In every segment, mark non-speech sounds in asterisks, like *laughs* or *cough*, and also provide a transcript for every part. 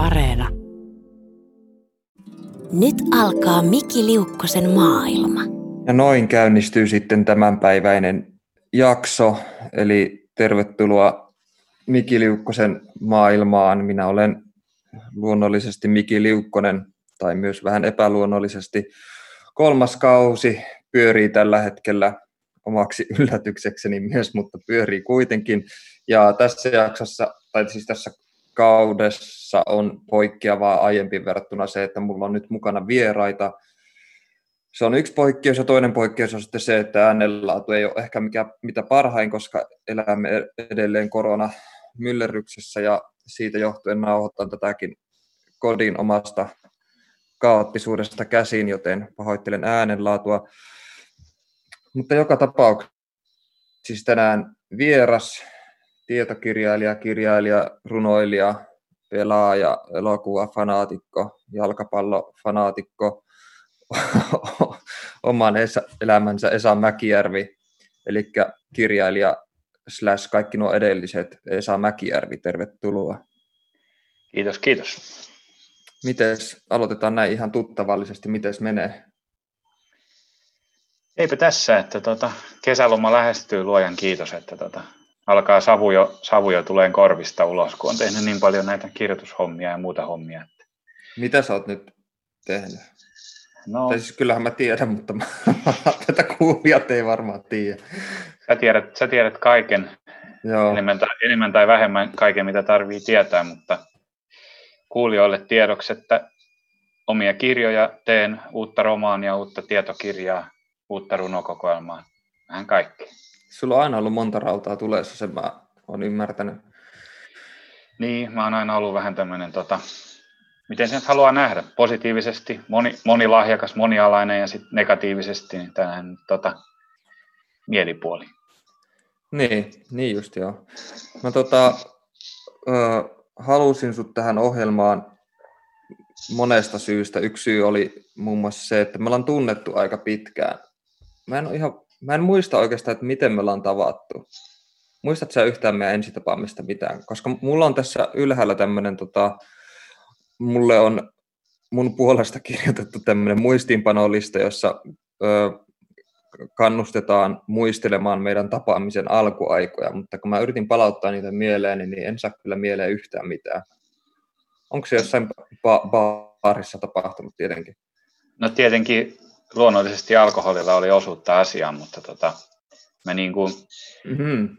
Areena. Nyt alkaa Miki Liukkosen maailma. Ja noin käynnistyy sitten tämänpäiväinen jakso, eli tervetuloa Miki Liukkosen maailmaan. Minä olen luonnollisesti Miki Liukkonen, tai myös vähän epäluonnollisesti. Kolmas kausi pyörii tällä hetkellä omaksi yllätyksekseni myös, mutta pyörii kuitenkin. Ja tässä jaksossa, tai siis tässä kaudessa on poikkeavaa aiempiin verrattuna se, että mulla on nyt mukana vieraita. Se on yksi poikkeus ja toinen poikkeus on sitten se, että äänenlaatu ei ole ehkä mikä, mitä parhain, koska elämme edelleen korona myllerryksessä ja siitä johtuen nauhoitan tätäkin kodin omasta kaoottisuudesta käsin, joten pahoittelen äänenlaatua. Mutta joka tapauksessa siis tänään vieras, tietokirjailija, kirjailija, runoilija, pelaaja, elokuva, fanaatikko, jalkapallofanaatikko, *laughs* oman elämänsä Esa Mäkijärvi, eli kirjailija slash kaikki nuo edelliset Esa Mäkijärvi, tervetuloa. Kiitos, kiitos. Mites, aloitetaan näin ihan tuttavallisesti, miten menee? Eipä tässä, että tota, kesäloma lähestyy, luojan kiitos, että tota, alkaa savu jo, savu jo tulee korvista ulos, kun on tehnyt niin paljon näitä kirjoitushommia ja muuta hommia. Että... Mitä sä oot nyt tehnyt? No, tai siis kyllähän mä tiedän, mutta mä, tätä kuulijat ei varmaan tiedä. Sä tiedät, sä tiedät kaiken, Joo. Enemmän, tai, enemmän tai vähemmän kaiken, mitä tarvii tietää, mutta kuulijoille tiedoksi, että omia kirjoja teen, uutta romaania, uutta tietokirjaa, uutta runokokoelmaa, vähän kaikki. Sulla on aina ollut monta rautaa tulessa, sen mä oon ymmärtänyt. Niin, mä oon aina ollut vähän tämmöinen, tota, miten sen haluaa nähdä, positiivisesti, moni, monilahjakas, monialainen ja sitten negatiivisesti, niin tämähän tota, mielipuoli. Niin, niin just joo. Mä tota, ö, halusin sut tähän ohjelmaan monesta syystä. Yksi syy oli muun muassa se, että me ollaan tunnettu aika pitkään mä en, ihan, mä en muista oikeastaan, että miten me ollaan tavattu. Muistatko sä yhtään meidän ensitapaamista mitään? Koska mulla on tässä ylhäällä tämmöinen, tota, mulle on mun puolesta *laughs* kirjoitettu tämmöinen muistiinpanolista, jossa ö, kannustetaan muistelemaan meidän tapaamisen alkuaikoja, mutta kun mä yritin palauttaa niitä mieleen, niin en saa kyllä mieleen yhtään mitään. Onko se jossain ba- baarissa tapahtunut tietenkin? No tietenkin luonnollisesti alkoholilla oli osuutta asiaan, mutta tota, me niin kuin, mm-hmm.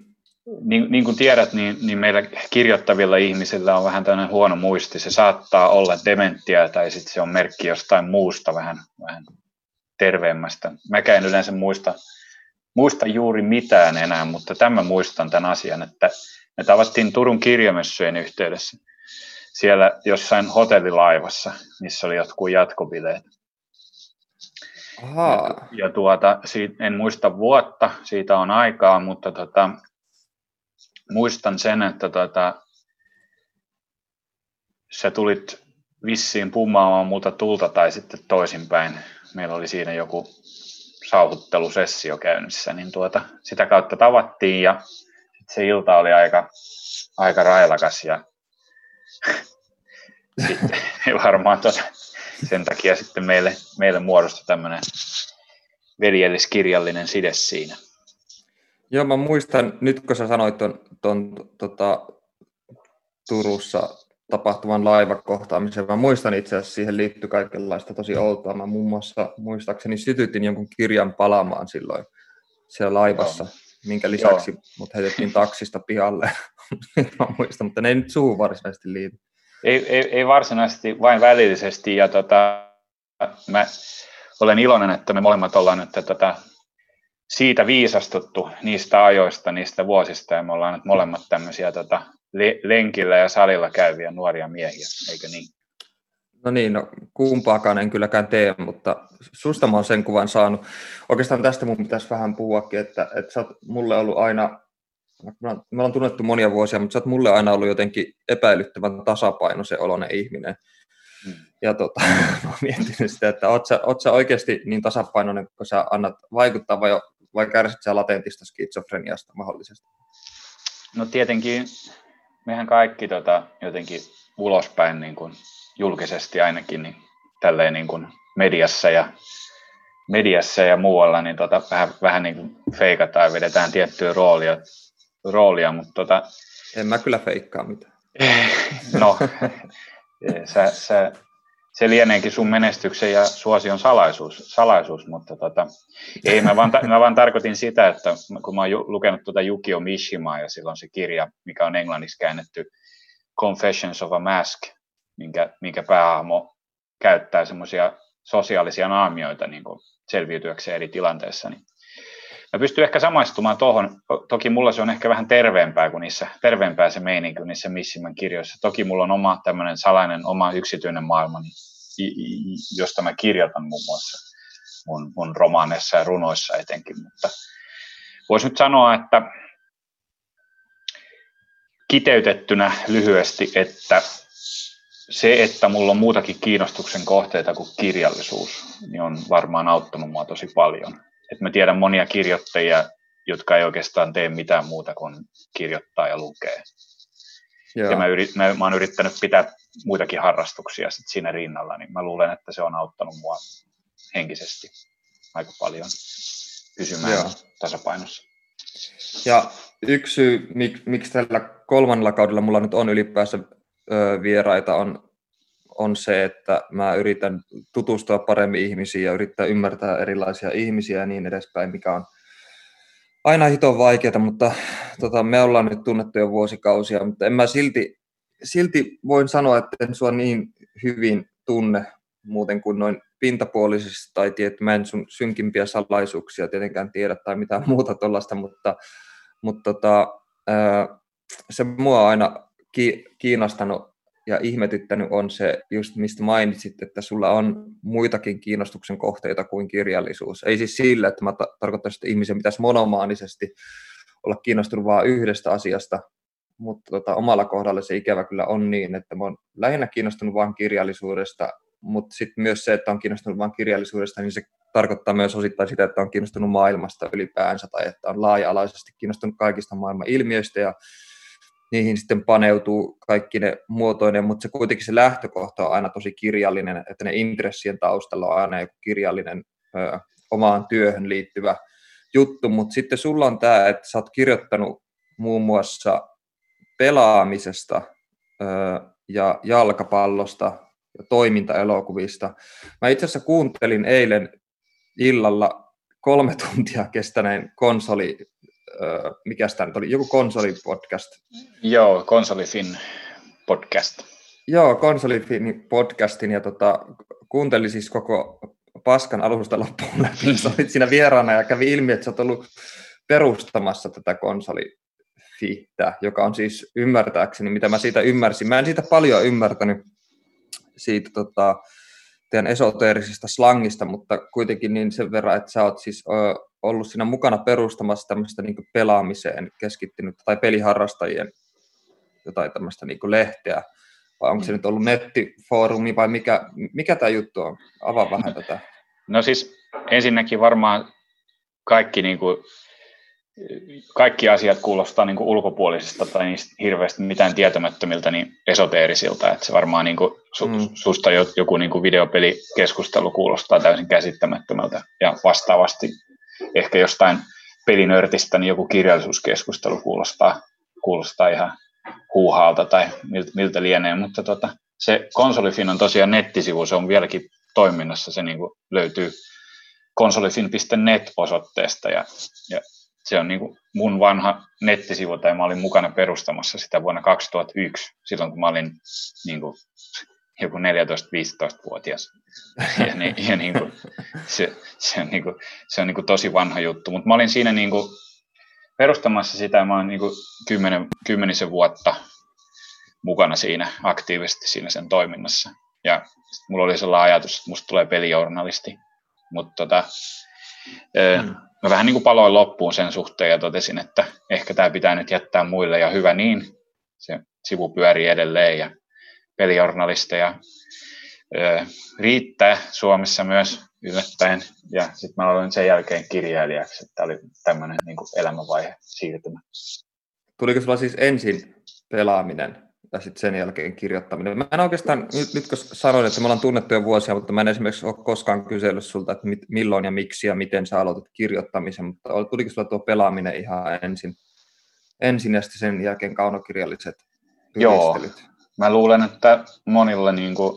niin, niin kuin tiedät, niin, niin meillä kirjoittavilla ihmisillä on vähän tämmöinen huono muisti. Se saattaa olla dementtiä tai sitten se on merkki jostain muusta vähän, vähän terveemmästä. Mä en yleensä muista, muista juuri mitään enää, mutta tämän muistan tämän asian, että me tavattiin Turun kirjamessujen yhteydessä siellä jossain hotellilaivassa, missä oli jotkut jatkobileet. Aha. Ja, ja tuota, siitä, en muista vuotta, siitä on aikaa, mutta tota, muistan sen, että tota, sä tulit vissiin pummaamaan muuta tulta tai sitten toisinpäin. Meillä oli siinä joku sauhuttelusessio käynnissä, niin tuota, sitä kautta tavattiin ja se ilta oli aika, aika railakas ja *laughs* sitten ei varmaan tuota, sen takia sitten meille, meille muodostui tämmöinen veljelliskirjallinen side siinä. Joo, mä muistan, nyt kun sä sanoit ton, ton tota, Turussa tapahtuvan laivakohtaamisen, mä muistan itse asiassa siihen liittyy kaikenlaista tosi outoa. Mä muun muassa muistaakseni sytytin jonkun kirjan palamaan silloin siellä laivassa, Joo. minkä lisäksi Joo. mut heitettiin taksista pihalle. *laughs* mä muistan, mutta ne ei nyt suhu varsinaisesti liity. Ei, ei, ei varsinaisesti, vain välillisesti. Ja tota, mä olen iloinen, että me molemmat ollaan nyt tota, siitä viisastuttu niistä ajoista, niistä vuosista, ja me ollaan nyt molemmat tämmöisiä tota, lenkillä ja salilla käyviä nuoria miehiä, eikö niin? No niin, no kumpaakaan en kylläkään tee, mutta susta mä oon sen kuvan saanut. Oikeastaan tästä mun pitäisi vähän puhuakin, että, että sä oot mulle ollut aina me ollaan tunnettu monia vuosia, mutta sä oot mulle aina ollut jotenkin epäilyttävän tasapainoisen oloinen ihminen. Mm. Ja tota, *laughs* mä oon miettinyt sitä, että oot sä, oot sä oikeasti niin tasapainoinen, kun sä annat vaikuttaa vai, vai kärsit sä latentista skitsofreniasta mahdollisesti? No tietenkin mehän kaikki tota, jotenkin ulospäin niin kuin julkisesti ainakin niin tälleen niin kuin mediassa ja mediassa ja muualla, niin tota, vähän, vähän niin kuin feikataan ja vedetään tiettyä roolia, roolia mutta tota, en mä kyllä feikkaa mitään. *laughs* no, sä, sä, se lieneekin sun menestyksen ja suosion salaisuus, salaisuus mutta tota, ei, mä vaan, mä vaan tarkoitin sitä, että kun mä oon lukenut tuota Yukio Mishimaa ja silloin se kirja, mikä on englanniksi käännetty Confessions of a Mask, minkä, minkä päähahmo käyttää semmoisia sosiaalisia naamioita niin selviytyäkseen eri tilanteissa, niin Mä pystyn ehkä samaistumaan tuohon. Toki mulla se on ehkä vähän terveempää kuin niissä, terveempää se meininki kuin niissä Missimän kirjoissa. Toki mulla on oma tämmöinen salainen, oma yksityinen maailmani, josta mä kirjoitan muun muassa mun, mun romaaneissa ja runoissa etenkin. Mutta voisi nyt sanoa, että kiteytettynä lyhyesti, että se, että mulla on muutakin kiinnostuksen kohteita kuin kirjallisuus, niin on varmaan auttanut mua tosi paljon että mä tiedän monia kirjoittajia, jotka ei oikeastaan tee mitään muuta kuin kirjoittaa ja lukee. Joo. Ja mä, yrit, mä, mä oon yrittänyt pitää muitakin harrastuksia sit siinä rinnalla, niin mä luulen, että se on auttanut mua henkisesti aika paljon pysymään Joo. tasapainossa. Ja yksi syy, mik, miksi tällä kolmannella kaudella mulla nyt on ylipäänsä ö, vieraita, on on se, että mä yritän tutustua paremmin ihmisiin ja yrittää ymmärtää erilaisia ihmisiä ja niin edespäin, mikä on aina hiton vaikeaa, mutta tota, me ollaan nyt tunnettu jo vuosikausia, mutta en mä silti, silti voin sanoa, että en sua niin hyvin tunne muuten kuin noin pintapuolisesti tai tiedät, mä en sun synkimpiä salaisuuksia tietenkään tiedä tai mitään muuta tuollaista, mutta, mutta tota, se mua aina kiinnostanut ja ihmetyttänyt on se, just mistä mainitsit, että sulla on muitakin kiinnostuksen kohteita kuin kirjallisuus. Ei siis sillä, että mä tarkoittaisin, että ihmisen pitäisi monomaanisesti olla kiinnostunut vain yhdestä asiasta, mutta tota, omalla kohdalla se ikävä kyllä on niin, että mä oon lähinnä kiinnostunut vain kirjallisuudesta, mutta sitten myös se, että on kiinnostunut vain kirjallisuudesta, niin se tarkoittaa myös osittain sitä, että on kiinnostunut maailmasta ylipäänsä tai että on laaja-alaisesti kiinnostunut kaikista maailman ilmiöistä ja niihin sitten paneutuu kaikki ne muotoinen, mutta se kuitenkin se lähtökohta on aina tosi kirjallinen, että ne intressien taustalla on aina joku kirjallinen ö, omaan työhön liittyvä juttu, mutta sitten sulla on tämä, että sä oot kirjoittanut muun muassa pelaamisesta ö, ja jalkapallosta ja toimintaelokuvista. Mä itse asiassa kuuntelin eilen illalla kolme tuntia kestäneen konsoli mikä tämä nyt oli, joku konsolipodcast. Joo, konsolifin podcast. Joo, konsolifin podcastin ja tota, kuuntelin siis koko paskan alusta loppuun läpi. Sä olit siinä vieraana ja kävi ilmi, että sä oot ollut perustamassa tätä konsolifittä, joka on siis ymmärtääkseni, mitä mä siitä ymmärsin. Mä en siitä paljon ymmärtänyt siitä tota, teidän esoteerisesta slangista, mutta kuitenkin niin sen verran, että sä oot siis ollut siinä mukana perustamassa tämmöistä niin pelaamiseen keskittynyt tai peliharrastajien jotain tämmöistä niin lehteä, vai onko se nyt ollut nettifoorumi vai mikä, mikä tämä juttu on? Avaa vähän tätä. No siis ensinnäkin varmaan kaikki, niin kuin, kaikki asiat kuulostaa niin kuin ulkopuolisesta tai niistä hirveästi mitään tietämättömiltä niin esoteerisilta, että se varmaan niin kuin, su, mm. susta joku niin kuin videopelikeskustelu kuulostaa täysin käsittämättömältä. Ja vastaavasti ehkä jostain pelinörtistä niin joku kirjallisuuskeskustelu kuulostaa, kuulostaa ihan huuhaalta tai miltä, miltä lienee, mutta tota, se konsolifin on tosiaan nettisivu, se on vieläkin toiminnassa, se niin kuin löytyy konsolifin.net-osoitteesta ja, ja se on niin kuin mun vanha nettisivu, tai mä olin mukana perustamassa sitä vuonna 2001, silloin kun mä olin niin kuin joku 14-15-vuotias. Ja, niin, ja niin kuin, se, se on, niin kuin, se on niin kuin tosi vanha juttu. Mutta mä olin siinä niin kuin perustamassa sitä, mä olen niin kuin kymmenen, kymmenisen vuotta mukana siinä aktiivisesti siinä sen toiminnassa. Ja mulla oli sellainen ajatus, että musta tulee pelijournalisti. Mutta tota, hmm. Mä vähän niin kuin paloin loppuun sen suhteen ja totesin, että ehkä tämä pitää nyt jättää muille ja hyvä niin. Se sivu pyörii edelleen ja pelijournalisteja riittää Suomessa myös yllättäen. Ja sitten mä aloin sen jälkeen kirjailijaksi, että oli tämmöinen niin elämänvaihe siirtymä. Tuliko sulla siis ensin pelaaminen ja sitten sen jälkeen kirjoittaminen. Mä en oikeastaan, nyt, nyt kun sanoin, että me ollaan tunnettu jo vuosia, mutta mä en esimerkiksi ole koskaan kysellyt sulta, että mit, milloin ja miksi ja miten sä aloitit kirjoittamisen, mutta tuliko sulla tuo pelaaminen ihan ensin, ensin ja sitten sen jälkeen kaunokirjalliset Joo, mä luulen, että monilla niin kuin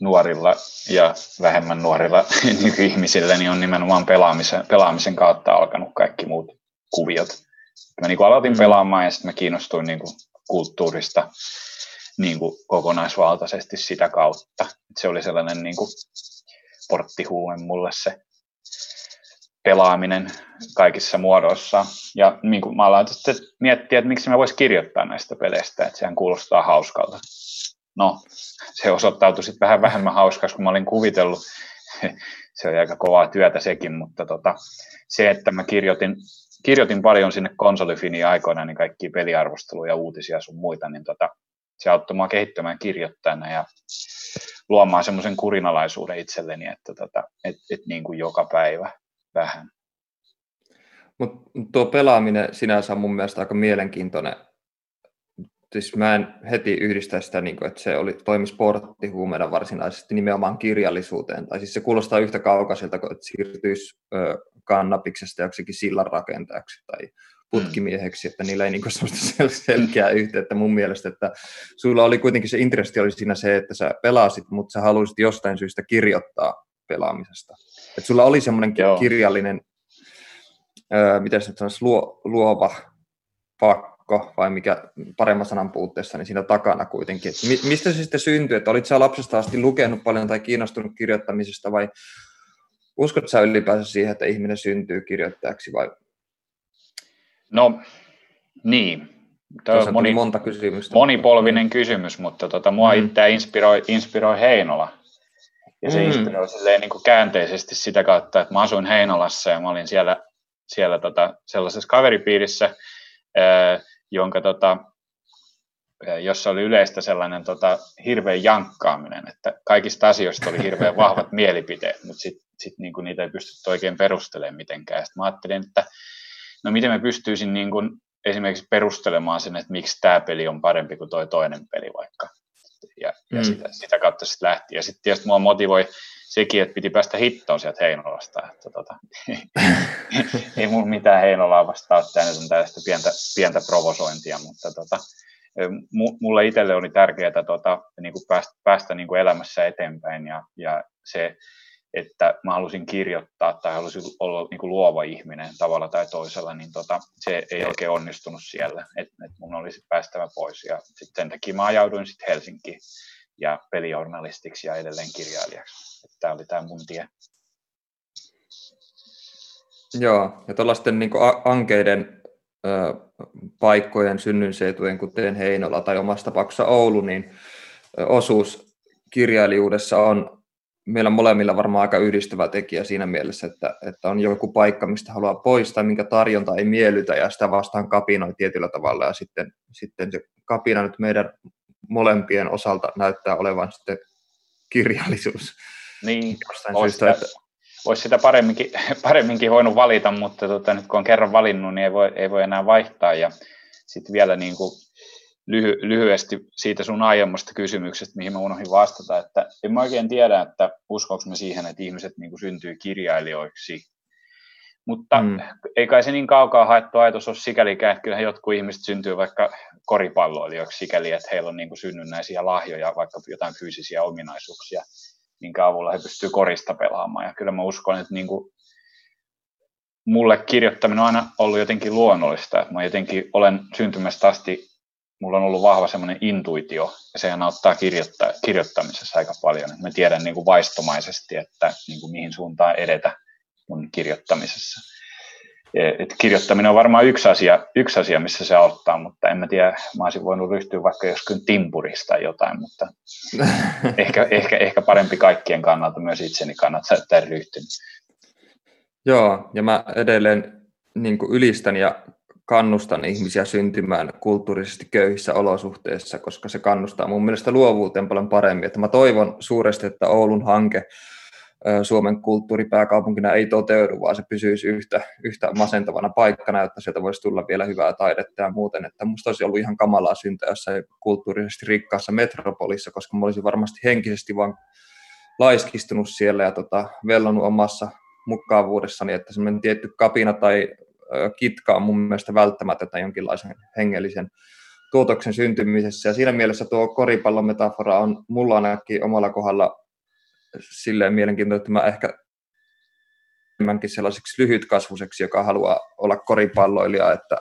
nuorilla ja vähemmän nuorilla *laughs* ihmisillä niin on nimenomaan pelaamisen, pelaamisen kautta alkanut kaikki muut kuviot. Mä niin kuin aloitin mm. pelaamaan ja sitten mä kiinnostuin niin kuin kulttuurista niin kuin kokonaisvaltaisesti sitä kautta. Et se oli sellainen niin kuin porttihuume mulle se pelaaminen kaikissa muodoissa. Ja niin kuin mä aloin sitten miettiä, että miksi mä vois kirjoittaa näistä peleistä, että sehän kuulostaa hauskalta. No, se osoittautui sitten vähän vähemmän hauskaa, kun mä olin kuvitellut. *laughs* se oli aika kovaa työtä sekin, mutta tota, se, että mä kirjoitin kirjoitin paljon sinne konsolifiniin aikoina niin kaikki peliarvosteluja, uutisia sun muita, niin tota, se auttoi mua kehittämään kirjoittajana ja luomaan semmoisen kurinalaisuuden itselleni, että tota, et, et niin kuin joka päivä vähän. Mutta tuo pelaaminen sinänsä on mun mielestä aika mielenkiintoinen. Siis mä en heti yhdistä sitä, niin kuin, että se oli, toimi sporttihuumeena varsinaisesti nimenomaan kirjallisuuteen. Tai siis se kuulostaa yhtä kaukaiselta, että siirtyisi ö, kannabiksesta joksikin sillanrakentajaksi tai putkimieheksi, että niillä ei niin sellaista selkeää yhteyttä mun mielestä, että sulla oli kuitenkin se intressi oli siinä se, että sä pelasit, mutta sä haluaisit jostain syystä kirjoittaa pelaamisesta. Että sulla oli semmoinen kirjallinen, öö, miten se sanoisi, luo, luova pakko, vai mikä paremman sanan puutteessa, niin siinä takana kuitenkin. Et mistä se sitten syntyi, että olit sä lapsesta asti lukenut paljon tai kiinnostunut kirjoittamisesta, vai Uskotko sä ylipäänsä siihen, että ihminen syntyy kirjoittajaksi vai? No niin. Tuo on moni, monta kysymystä. Monipolvinen kysymys, mutta tota, mua mm. itseä inspiroi, inspiroi Heinola. Ja se mm. inspiroi silleen, niin kuin käänteisesti sitä kautta, että mä asuin Heinolassa ja mä olin siellä, siellä tota, sellaisessa kaveripiirissä, jonka tota, jossa oli yleistä sellainen tota, hirveän jankkaaminen, että kaikista asioista oli hirveän *laughs* vahvat mielipiteet, mutta sitten sit, niinku niitä ei pystytty oikein perustelemaan mitenkään. Sitten mä ajattelin, että no miten mä pystyisin niinku esimerkiksi perustelemaan sen, että miksi tämä peli on parempi kuin toi toinen peli vaikka. Ja, mm. ja sitä, sitä kautta sitten lähti. Ja sitten tietysti mua motivoi sekin, että piti päästä hittoon sieltä Heinolasta. Että tota, ei mulla mitään Heinolaa vastaan, tämä nyt on tällaista pientä, pientä provosointia, mutta tota, mulle itselle oli tärkeää tota, niin kuin päästä, päästä niin kuin elämässä eteenpäin ja, ja se, että mä halusin kirjoittaa tai halusin olla niin kuin luova ihminen tavalla tai toisella, niin tota, se ei oikein onnistunut siellä, että et mun olisi päästävä pois. Ja sitten sen takia mä ajauduin sitten Helsinkiin ja pelijournalistiksi ja edelleen kirjailijaksi. Tämä oli tämä mun tie. Joo, ja tuollaisten niin ankeiden paikkojen synnynseetujen, kuten Heinola tai omassa tapauksessa Oulu, niin osuus kirjailijuudessa on meillä molemmilla varmaan aika yhdistävä tekijä siinä mielessä, että, että on joku paikka, mistä haluaa poistaa, minkä tarjonta ei miellytä ja sitä vastaan kapinoi tietyllä tavalla ja sitten, sitten se kapina nyt meidän molempien osalta näyttää olevan sitten kirjallisuus. Niin, syystä, että, olisi sitä paremminkin, *laughs* paremminkin voinut valita, mutta tota, nyt kun on kerran valinnut, niin ei voi, ei voi enää vaihtaa. Ja sitten vielä niin kuin lyhy, lyhyesti siitä sun aiemmasta kysymyksestä, mihin mä unohdin vastata, että en mä oikein tiedä, että uskoinko mä siihen, että ihmiset niin kuin syntyy kirjailijoiksi. Mutta mm. ei kai se niin kaukaa haettu ajatus ole sikälikään, että kyllähän jotkut ihmiset syntyy vaikka koripalloilijoiksi sikäli, että heillä on niin kuin synnynnäisiä lahjoja, vaikka jotain fyysisiä ominaisuuksia minkä avulla he pystyvät korista pelaamaan. Ja kyllä mä uskon, että niin kuin mulle kirjoittaminen on aina ollut jotenkin luonnollista. Mä jotenkin olen syntymästä asti, mulla on ollut vahva semmoinen intuitio, ja sehän auttaa kirjoittaa, kirjoittamisessa aika paljon. Mä tiedän niin kuin vaistomaisesti, että niin kuin mihin suuntaan edetä mun kirjoittamisessa. Et kirjoittaminen on varmaan yksi asia, yksi asia, missä se auttaa, mutta en mä tiedä, mä olisin voinut ryhtyä vaikka joskin timpurista tai jotain, mutta *laughs* ehkä, ehkä, ehkä parempi kaikkien kannalta, myös itseni kannalta, että ryhtynyt. Joo, ja mä edelleen niin ylistän ja kannustan ihmisiä syntymään kulttuurisesti köyhissä olosuhteissa, koska se kannustaa mun mielestä luovuuteen paljon paremmin. Että mä toivon suuresti, että Oulun hanke Suomen kulttuuripääkaupunkina ei toteudu, vaan se pysyisi yhtä, yhtä masentavana paikkana, jotta sieltä voisi tulla vielä hyvää taidetta ja muuten. Että musta olisi ollut ihan kamalaa syntyä jossain kulttuurisesti rikkaassa metropolissa, koska mä olisin varmasti henkisesti vaan laiskistunut siellä ja tota, vellonut omassa mukkaavuudessani, että semmoinen tietty kapina tai kitka on mun mielestä välttämätöntä jonkinlaisen hengellisen tuotoksen syntymisessä. Ja siinä mielessä tuo koripallon metafora on mulla ainakin omalla kohdalla silleen mielenkiintoinen, että mä ehkä enemmänkin sellaiseksi lyhytkasvuseksi, joka haluaa olla koripalloilija, että,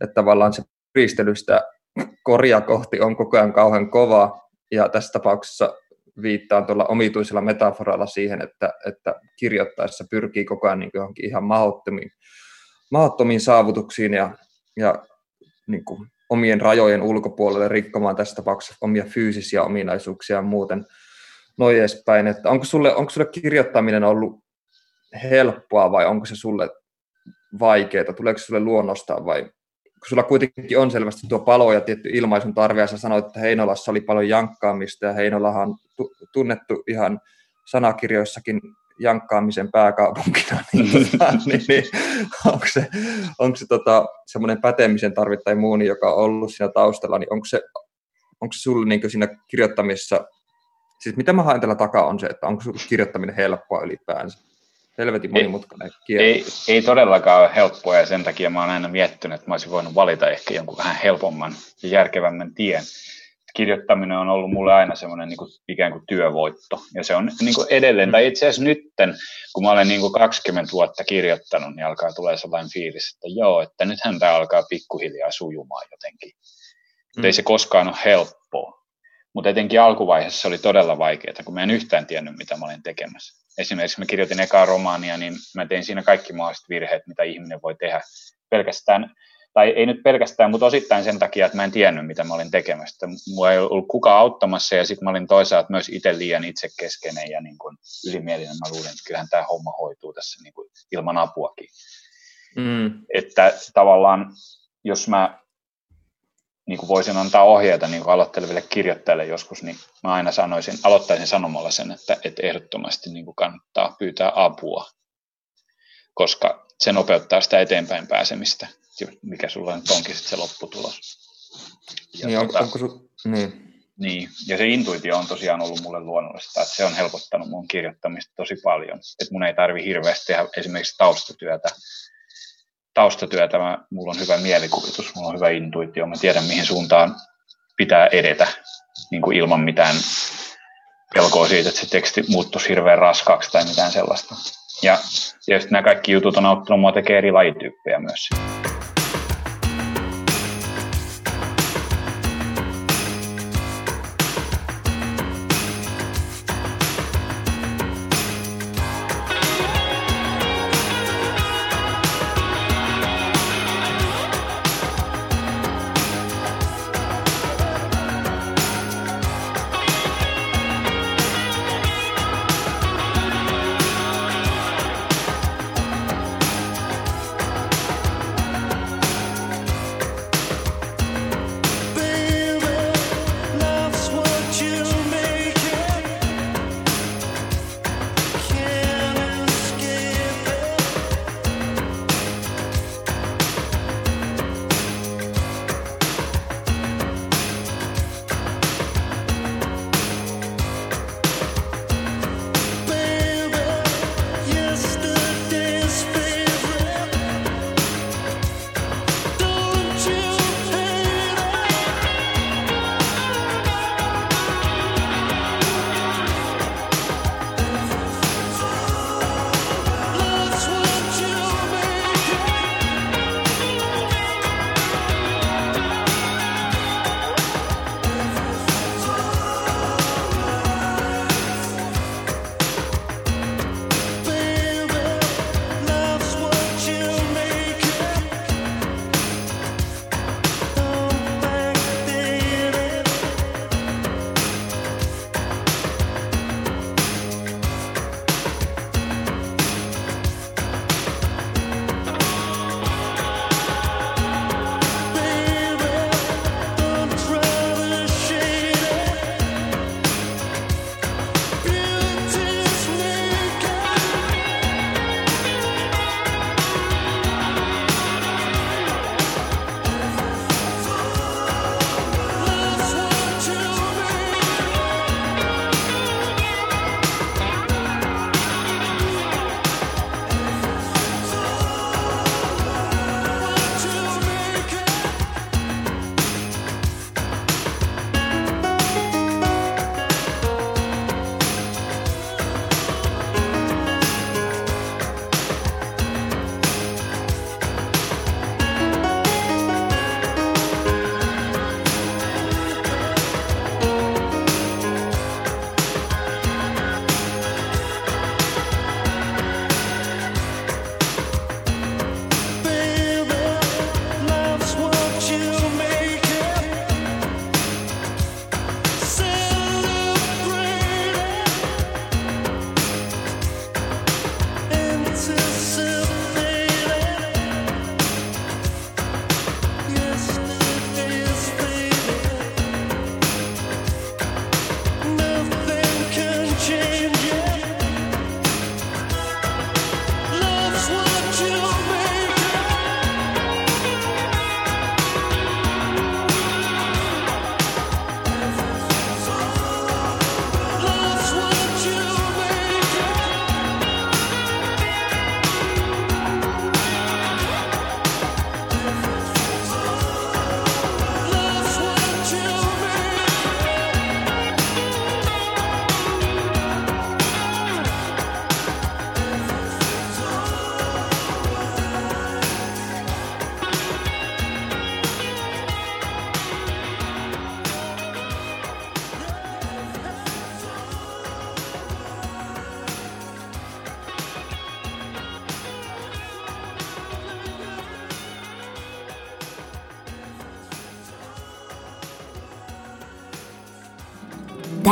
että tavallaan se ristelystä koria kohti on koko ajan kauhean kova, ja tässä tapauksessa viittaan tuolla omituisella metaforalla siihen, että, että kirjoittaessa pyrkii koko ajan niin johonkin ihan mahdottomiin, mahdottomiin saavutuksiin ja, ja niin kuin omien rajojen ulkopuolelle rikkomaan tässä tapauksessa omia fyysisiä ominaisuuksia ja muuten noin edespäin. Että onko, sulle, onko sulle kirjoittaminen ollut helppoa vai onko se sulle vaikeaa? Tuleeko se sulle luonnostaan vai kun sulla kuitenkin on selvästi tuo palo ja tietty ilmaisun tarve, ja sä sanoit, että Heinolassa oli paljon jankkaamista, ja Heinolahan on tunnettu ihan sanakirjoissakin jankkaamisen pääkaupunkina, niin, tota, *laughs* niin, niin onko se, onko se tota, semmoinen pätemisen tarve tai muu, joka on ollut siinä taustalla, niin onko se, onko se sulle niin siinä kirjoittamisessa, siis mitä mä haen tällä takaa on se, että onko kirjoittaminen helppoa ylipäänsä? Helvetin monimutkainen kieli. Ei, ei todellakaan ole helppoa ja sen takia mä oon aina miettinyt, että mä olisin voinut valita ehkä jonkun vähän helpomman ja järkevämmän tien kirjoittaminen on ollut mulle aina semmoinen niin kuin, ikään kuin työvoitto. Ja se on niin kuin edelleen, tai itse asiassa nytten, kun mä olen niin kuin 20 vuotta kirjoittanut, niin alkaa tulee sellainen fiilis, että joo, että nythän tämä alkaa pikkuhiljaa sujumaan jotenkin. Mm. ei se koskaan ole helppoa. Mutta etenkin alkuvaiheessa se oli todella vaikeaa, kun mä en yhtään tiennyt, mitä mä olin tekemässä. Esimerkiksi mä kirjoitin ekaa romaania, niin mä tein siinä kaikki mahdolliset virheet, mitä ihminen voi tehdä. Pelkästään tai ei nyt pelkästään, mutta osittain sen takia, että mä en tiennyt, mitä mä olin tekemässä. Mulla ei ollut kukaan auttamassa ja sitten mä olin toisaalta myös itse liian itsekeskeinen ja niin kuin ylimielinen. Mä luulin, että kyllähän tämä homma hoituu tässä niin kuin ilman apuakin. Mm. Että tavallaan, jos mä niin kuin voisin antaa ohjeita niin kuin aloitteleville kirjoittajille joskus, niin mä aina sanoisin, aloittaisin sanomalla sen, että, että ehdottomasti niin kuin kannattaa pyytää apua, koska se nopeuttaa sitä eteenpäin pääsemistä mikä sulla nyt onkin sit se lopputulos. Ja niin, tota, onko su... niin. niin, ja se intuitio on tosiaan ollut mulle luonnollista, että se on helpottanut mun kirjoittamista tosi paljon. Että mun ei tarvi hirveästi tehdä esimerkiksi taustatyötä. Taustatyötä, mä, mulla on hyvä mielikuvitus, mulla on hyvä intuitio, mä tiedän mihin suuntaan pitää edetä niin kuin ilman mitään pelkoa siitä, että se teksti muuttuisi hirveän raskaaksi tai mitään sellaista. Ja tietysti nämä kaikki jutut on auttanut mua tekemään eri lajityyppejä myös.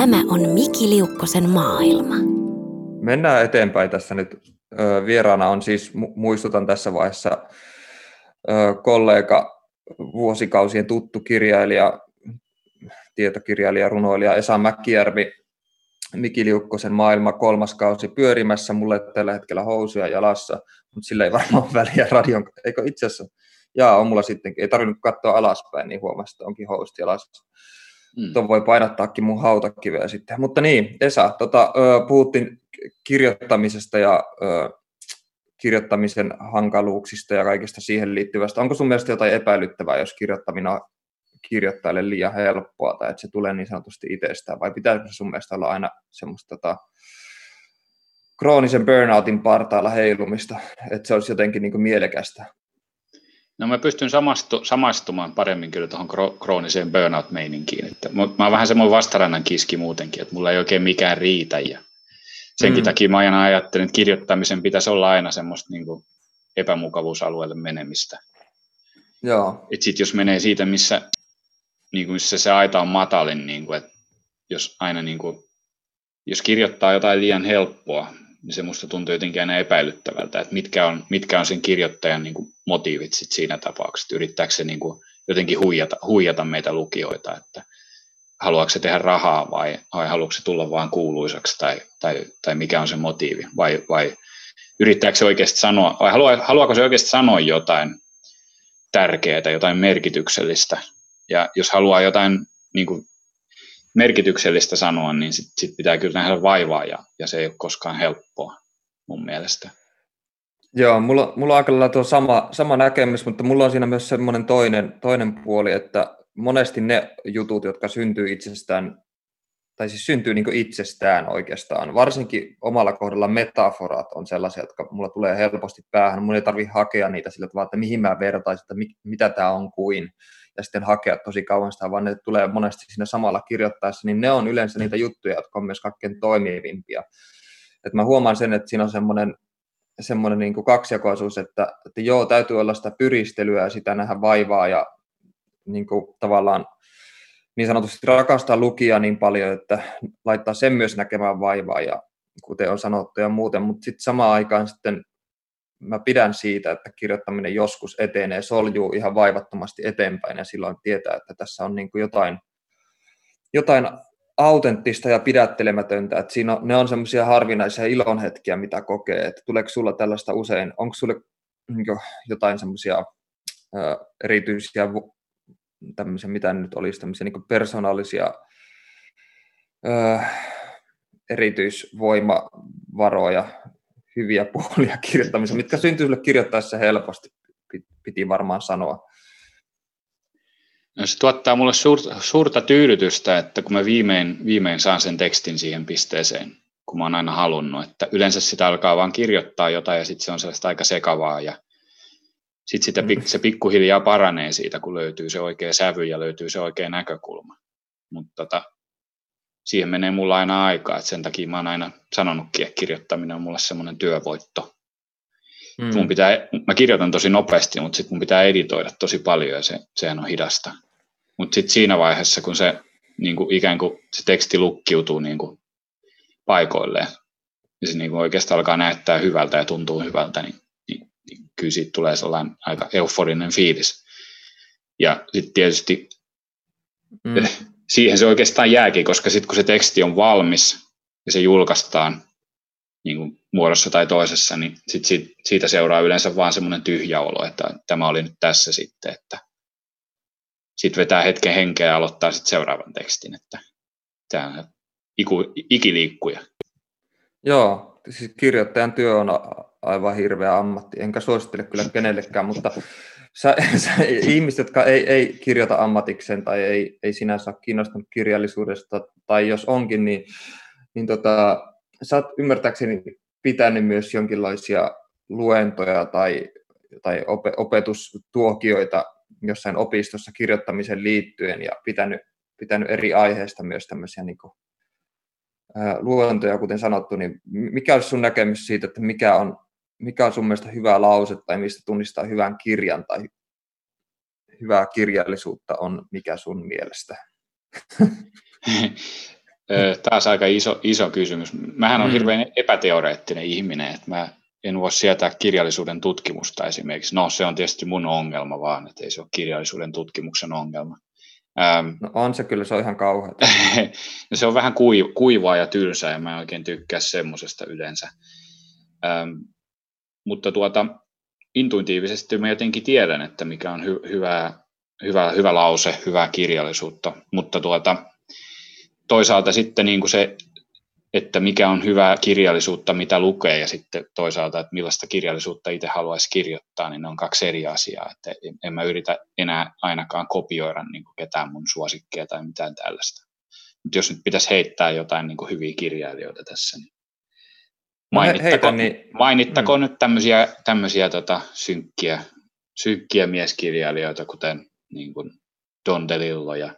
Tämä on Miki Liukkosen maailma. Mennään eteenpäin tässä nyt. Vieraana on siis, muistutan tässä vaiheessa, kollega, vuosikausien tuttu kirjailija, tietokirjailija, runoilija Esa Mäkijärvi, Miki Liukkosen maailma kolmas kausi pyörimässä, mulle tällä hetkellä housuja jalassa, mutta sillä ei varmaan väliä radion, eikö itse asiassa, jaa, on mulla sittenkin, ei tarvinnut katsoa alaspäin, niin huomasi, että onkin housut jalassa. Mm. Tuon voi painattaakin mun hautakiveä sitten. Mutta niin, Esa, tota, puhuttiin kirjoittamisesta ja kirjoittamisen hankaluuksista ja kaikista siihen liittyvästä. Onko sun mielestä jotain epäilyttävää, jos kirjoittaminen on kirjoittajalle liian helppoa tai että se tulee niin sanotusti itsestään, vai pitääkö sun mielestä olla aina semmoista tota, kroonisen burnoutin partaalla heilumista, että se olisi jotenkin niin mielekästä? No mä pystyn samastu, samastumaan paremmin kyllä tuohon krooniseen burnout-meininkiin. Että mä oon vähän semmoinen vastarannan kiski muutenkin, että mulla ei oikein mikään riitä. Ja senkin mm. takia mä aina ajattelin, että kirjoittamisen pitäisi olla aina semmoista niin kuin epämukavuusalueelle menemistä. Joo. Et sit jos menee siitä, missä, niin kuin missä se aita on matalin, niin kuin, että jos aina niin kuin, jos kirjoittaa jotain liian helppoa, niin se musta tuntuu jotenkin aina epäilyttävältä, että mitkä on, mitkä on sen kirjoittajan niin kuin motiivit sit siinä tapauksessa, yrittääkö se niin kuin jotenkin huijata, huijata meitä lukijoita, että haluaako se tehdä rahaa vai, vai haluaako se tulla vain kuuluisaksi tai, tai, tai mikä on se motiivi? Vai, vai yrittääkö se oikeasti sanoa, vai haluaa, haluaako se oikeasti sanoa jotain tärkeää, jotain merkityksellistä? Ja jos haluaa jotain niin kuin merkityksellistä sanoa, niin sit, sit pitää kyllä nähdä vaivaa ja, ja se ei ole koskaan helppoa mun mielestä. Joo, mulla, mulla on aika lailla tuo sama, sama näkemys, mutta mulla on siinä myös semmoinen toinen, toinen puoli, että monesti ne jutut, jotka syntyy itsestään, tai siis syntyy niin itsestään oikeastaan, varsinkin omalla kohdalla metaforat on sellaisia, jotka mulla tulee helposti päähän. Mun ei tarvitse hakea niitä sillä tavalla, että mihin mä vertaisin, että mitä tämä on kuin ja sitten hakea tosi kauan sitä, vaan ne tulee monesti siinä samalla kirjoittaessa, niin ne on yleensä niitä juttuja, jotka on myös kaikkein toimivimpia. Et mä huomaan sen, että siinä on semmoinen semmoinen niin kuin kaksijakoisuus, että, että joo, täytyy olla sitä pyristelyä ja sitä nähdä vaivaa ja niin kuin tavallaan niin sanotusti rakastaa lukija niin paljon, että laittaa sen myös näkemään vaivaa ja kuten on sanottu ja muuten, mutta sitten samaan aikaan sitten mä pidän siitä, että kirjoittaminen joskus etenee, soljuu ihan vaivattomasti eteenpäin ja silloin tietää, että tässä on niin kuin jotain, jotain autenttista ja pidättelemätöntä, että siinä on, ne on semmoisia harvinaisia ilonhetkiä, mitä kokee, että tuleeko sulla tällaista usein, onko sulle niin jotain semmoisia erityisiä tämmöisiä, mitä nyt olisi, tämmöisiä niin persoonallisia ö, erityisvoimavaroja hyviä *laughs* puolia kirjoittamisen, mitkä syntyy sinulle kirjoittaessa helposti, piti varmaan sanoa. No se tuottaa mulle suurta, suurta tyydytystä, että kun mä viimein, viimein saan sen tekstin siihen pisteeseen, kun mä oon aina halunnut, että yleensä sitä alkaa vaan kirjoittaa jotain ja sitten se on sellaista aika sekavaa ja sitten sitä, mm. se pikkuhiljaa paranee siitä, kun löytyy se oikea sävy ja löytyy se oikea näkökulma. Mutta tota, siihen menee mulla aina aikaa, että sen takia mä oon aina sanonutkin, että kirjoittaminen on mulle semmoinen työvoitto. Mm. Mun pitää, mä kirjoitan tosi nopeasti, mutta sitten mun pitää editoida tosi paljon ja se, sehän on hidasta. Mutta sitten siinä vaiheessa, kun se niin kuin ikään kuin se teksti lukkiutuu niin kuin paikoilleen, ja se niin kuin oikeastaan alkaa näyttää hyvältä ja tuntuu hyvältä, niin, niin, niin kyllä siitä tulee sellainen aika euforinen fiilis. Ja sitten tietysti mm *laughs* siihen se oikeastaan jääkin, koska sitten kun se teksti on valmis ja se julkaistaan niin kuin muodossa tai toisessa, niin sit siitä, siitä seuraa yleensä vaan semmoinen tyhjä olo, että tämä oli nyt tässä sitten, että sitten vetää hetken henkeä ja aloittaa sitten seuraavan tekstin, että tämä on iku, ikiliikkuja. Joo, siis kirjoittajan työ on aivan hirveä ammatti, enkä suosittele kyllä kenellekään, mutta sä, *laughs* sä, ihmiset, jotka ei, ei kirjoita ammatikseen tai ei, ei sinänsä ole kiinnostunut kirjallisuudesta, tai jos onkin, niin, niin tota, sä oot ymmärtääkseni pitänyt myös jonkinlaisia luentoja tai, tai opetustuokioita jossain opistossa kirjoittamiseen liittyen ja pitänyt, pitänyt eri aiheista myös tämmöisiä niin kuin, ää, luentoja, kuten sanottu, niin mikä olisi sun näkemys siitä, että mikä on mikä on sun mielestä hyvä lause tai mistä tunnistaa hyvän kirjan tai hyvää kirjallisuutta on mikä sun mielestä? *laughs* Taas aika iso, iso kysymys. Mähän on mm. hirveän epäteoreettinen ihminen, että mä en voi sietää kirjallisuuden tutkimusta esimerkiksi. No se on tietysti mun ongelma vaan, että ei se ole kirjallisuuden tutkimuksen ongelma. Ähm, no on se kyllä, se on ihan kauheaa. *laughs* no se on vähän kuivaa ja tylsää ja mä en oikein tykkää semmoisesta yleensä. Ähm, mutta tuota, intuitiivisesti mä jotenkin tiedän, että mikä on hy- hyvää, hyvä, hyvä lause, hyvää kirjallisuutta, mutta tuota, toisaalta sitten niin kuin se, että mikä on hyvää kirjallisuutta, mitä lukee, ja sitten toisaalta, että millaista kirjallisuutta itse haluaisi kirjoittaa, niin ne on kaksi eri asiaa. Että en mä yritä enää ainakaan kopioida niin kuin ketään mun suosikkeja tai mitään tällaista. Mutta jos nyt pitäisi heittää jotain niin kuin hyviä kirjailijoita tässä, niin mainittako, Heitä, niin... mainittako mm. nyt tämmöisiä, tämmöisiä tota, synkkiä, synkkiä mieskirjailijoita, kuten niin kuin Don DeLillo ja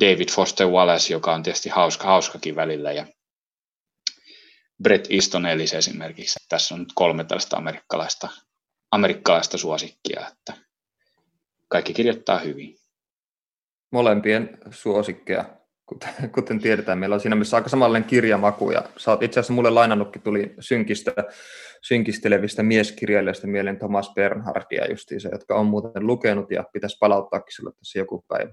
David Foster Wallace, joka on tietysti hauska, hauskakin välillä, ja Brett Easton Ellis esimerkiksi. Tässä on nyt kolme tällaista amerikkalaista, amerikkalaista suosikkia, että kaikki kirjoittaa hyvin. Molempien suosikkeja, kuten, kuten tiedetään. Meillä on siinä missä aika samanlainen kirjamaku, ja sä oot itse asiassa mulle lainannutkin, tuli synkistä, synkistelevistä mieskirjailijoista mieleen Thomas Bernhardia justiinsa, jotka on muuten lukenut, ja pitäisi palauttaakin sille tässä joku päivä.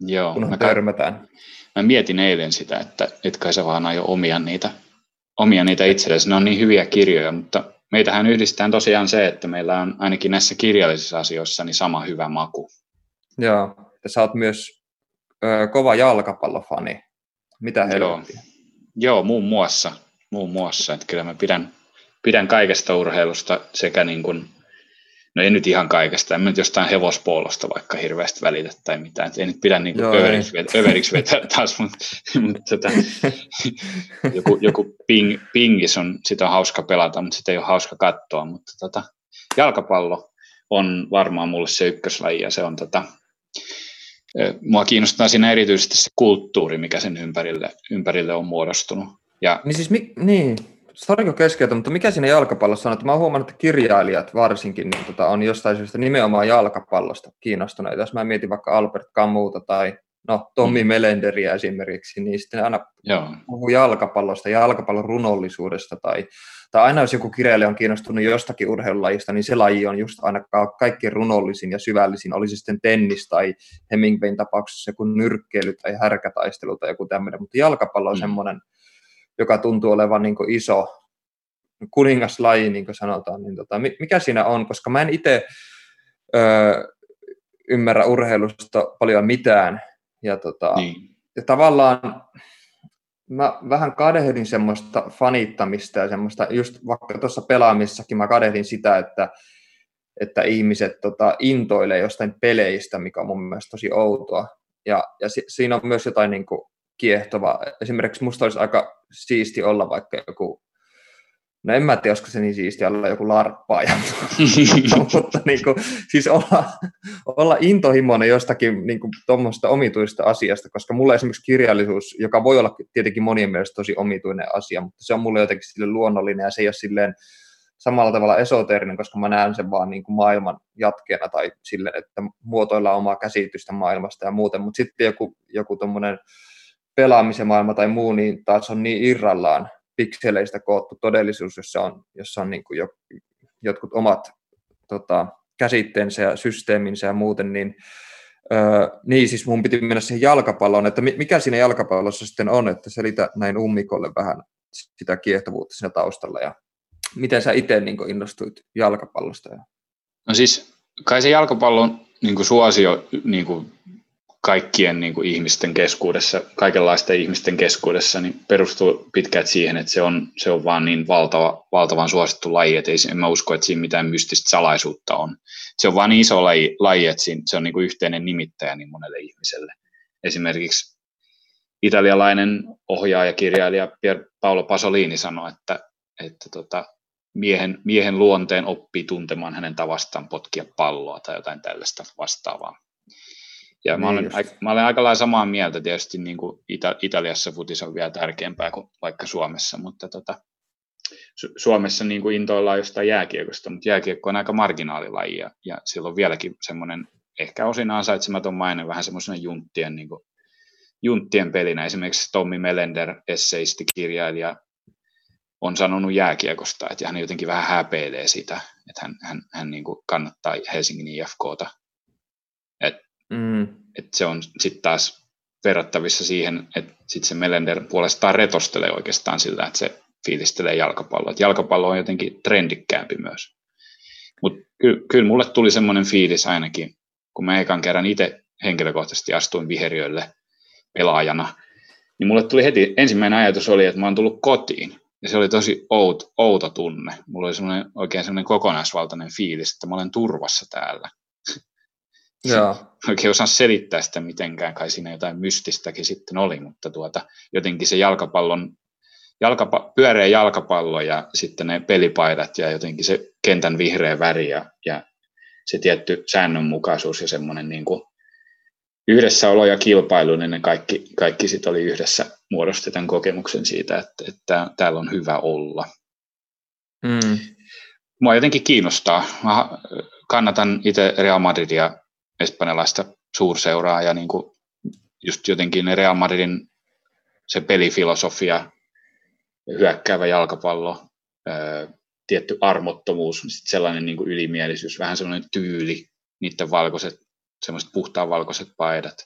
Joo, kunhan mä, törmätään. Mä mietin eilen sitä, että et kai sä vaan aio omia niitä, omia niitä itsellesi. Ne on niin hyviä kirjoja, mutta meitähän yhdistetään tosiaan se, että meillä on ainakin näissä kirjallisissa asioissa niin sama hyvä maku. Joo, ja sä oot myös ö, kova jalkapallofani. Mitä helvettiä? Joo. Joo, muun muassa. Muun muassa. Että kyllä mä pidän, pidän kaikesta urheilusta sekä niin kuin no ei nyt ihan kaikesta, en nyt jostain hevospuolosta vaikka hirveästi välitä tai mitään, ei nyt pidä niin överiksi, vetää, överiksi vetää taas, mutta, mutta tota, joku, joku ping, pingis on, sitä on hauska pelata, mutta sitä ei ole hauska katsoa, mutta tota, jalkapallo on varmaan mulle se ykköslaji ja se on tota, mua kiinnostaa siinä erityisesti se kulttuuri, mikä sen ympärille, ympärille on muodostunut. Ja, niin siis, mi, niin, Sariko keskeytä, mutta mikä siinä jalkapallossa on, että mä oon huomannut, että kirjailijat varsinkin niin tota, on jostain syystä nimenomaan jalkapallosta kiinnostuneita. Jos mä mietin vaikka Albert Camuta tai no, Tommi mm. Melenderiä esimerkiksi, niin sitten aina Joo. puhuu jalkapallosta, jalkapallon runollisuudesta tai, tai aina jos joku kirjailija on kiinnostunut jostakin urheilulajista, niin se laji on just aina kaikkein runollisin ja syvällisin, oli se sitten tennis tai Hemingwayn tapauksessa joku nyrkkeily tai härkätaistelu tai joku tämmöinen, mutta jalkapallo on mm. semmoinen, joka tuntuu olevan niin iso kuningaslaji, niin kuin sanotaan, niin tota, mikä siinä on, koska mä en itse ymmärrä urheilusta paljon mitään, ja, tota, niin. ja tavallaan mä vähän kadehdin semmoista fanittamista ja semmoista, just vaikka tuossa pelaamisessakin mä kadehdin sitä, että, että ihmiset tota, intoilee jostain peleistä, mikä on mun mielestä tosi outoa. Ja, ja si, siinä on myös jotain niin kuin, kiehtova. Esimerkiksi musta olisi aika siisti olla vaikka joku, no en mä tiedä, olisiko se niin siisti olla joku larppaaja, *laughs* *laughs* mutta niin kuin, siis olla, olla intohimoinen jostakin niin kuin, tuommoista omituista asiasta, koska mulla esimerkiksi kirjallisuus, joka voi olla tietenkin monien mielestä tosi omituinen asia, mutta se on mulle jotenkin sille luonnollinen ja se ei ole silleen samalla tavalla esoteerinen, koska mä näen sen vaan niin kuin maailman jatkeena tai sille, että muotoillaan omaa käsitystä maailmasta ja muuten, mutta sitten joku, joku tuommoinen pelaamisen maailma tai muu, niin taas on niin irrallaan pikseleistä koottu todellisuus, jossa on, jossa on niin kuin jo, jotkut omat tota, käsitteensä ja systeeminsä ja muuten, niin Öö, niin, siis mun piti mennä siihen jalkapalloon, että mikä siinä jalkapallossa sitten on, että selitä näin ummikolle vähän sitä kiehtovuutta siinä taustalla ja miten sä itse niin innostuit jalkapallosta? No siis kai se jalkapallon niin suosio niin kaikkien niin kuin ihmisten keskuudessa, kaikenlaisten ihmisten keskuudessa, niin perustuu pitkälti siihen, että se on, se on vaan niin valtava, valtavan suosittu laji, että ei, en mä usko, että siinä mitään mystistä salaisuutta on. Se on vaan niin iso laji, laji että siinä, se on niin kuin yhteinen nimittäjä niin monelle ihmiselle. Esimerkiksi italialainen ohjaaja, kirjailija Pier Paolo Pasolini sanoi, että, että tota, miehen, miehen luonteen oppii tuntemaan hänen tavastaan potkia palloa tai jotain tällaista vastaavaa. Ja niin mä, olen, aika, mä olen aika lailla samaa mieltä tietysti, niin kuin Ita- Italiassa futis on vielä tärkeämpää kuin vaikka Suomessa, mutta tota, Su- Suomessa niin kuin intoillaan jostain jääkiekosta, mutta jääkiekko on aika marginaalilaji ja, ja sillä on vieläkin semmoinen ehkä osin ansaitsematon maine vähän semmoisena junttien niin kuin junttien pelinä. Esimerkiksi Tommi Melender, kirjailija, on sanonut jääkiekosta, että hän jotenkin vähän häpeilee sitä, että hän, hän, hän niin kuin kannattaa Helsingin IFKta. Mm. et se on sitten taas verrattavissa siihen, että sitten se Melender puolestaan retostelee oikeastaan sillä, että se fiilistelee jalkapalloa. Et jalkapallo on jotenkin trendikkäämpi myös. Mutta kyllä, kyllä mulle tuli semmoinen fiilis ainakin, kun mä ekan kerran itse henkilökohtaisesti astuin viheriölle pelaajana, niin mulle tuli heti, ensimmäinen ajatus oli, että mä oon tullut kotiin. Ja se oli tosi out, outo tunne. Mulla oli semmoinen, oikein semmoinen kokonaisvaltainen fiilis, että mä olen turvassa täällä. Joo. Oikein osaa selittää sitä mitenkään, kai siinä jotain mystistäkin sitten oli, mutta tuota, jotenkin se jalkapallon, jalkapa, pyöreä jalkapallo ja sitten ne pelipaidat ja jotenkin se kentän vihreä väri ja, ja se tietty säännönmukaisuus ja semmoinen niin kuin yhdessäolo ja kilpailu, niin ne kaikki, kaikki sit oli yhdessä muodosti tämän kokemuksen siitä, että, että täällä on hyvä olla. Mm. Mua jotenkin kiinnostaa. Mä kannatan itse Real Madridia, espanjalaista suurseuraa, ja niin kuin just jotenkin Real Madridin se pelifilosofia, hyökkäävä jalkapallo, tietty armottomuus, sit sellainen niin kuin ylimielisyys, vähän sellainen tyyli, niiden valkoiset semmoiset puhtaan valkoiset paidat.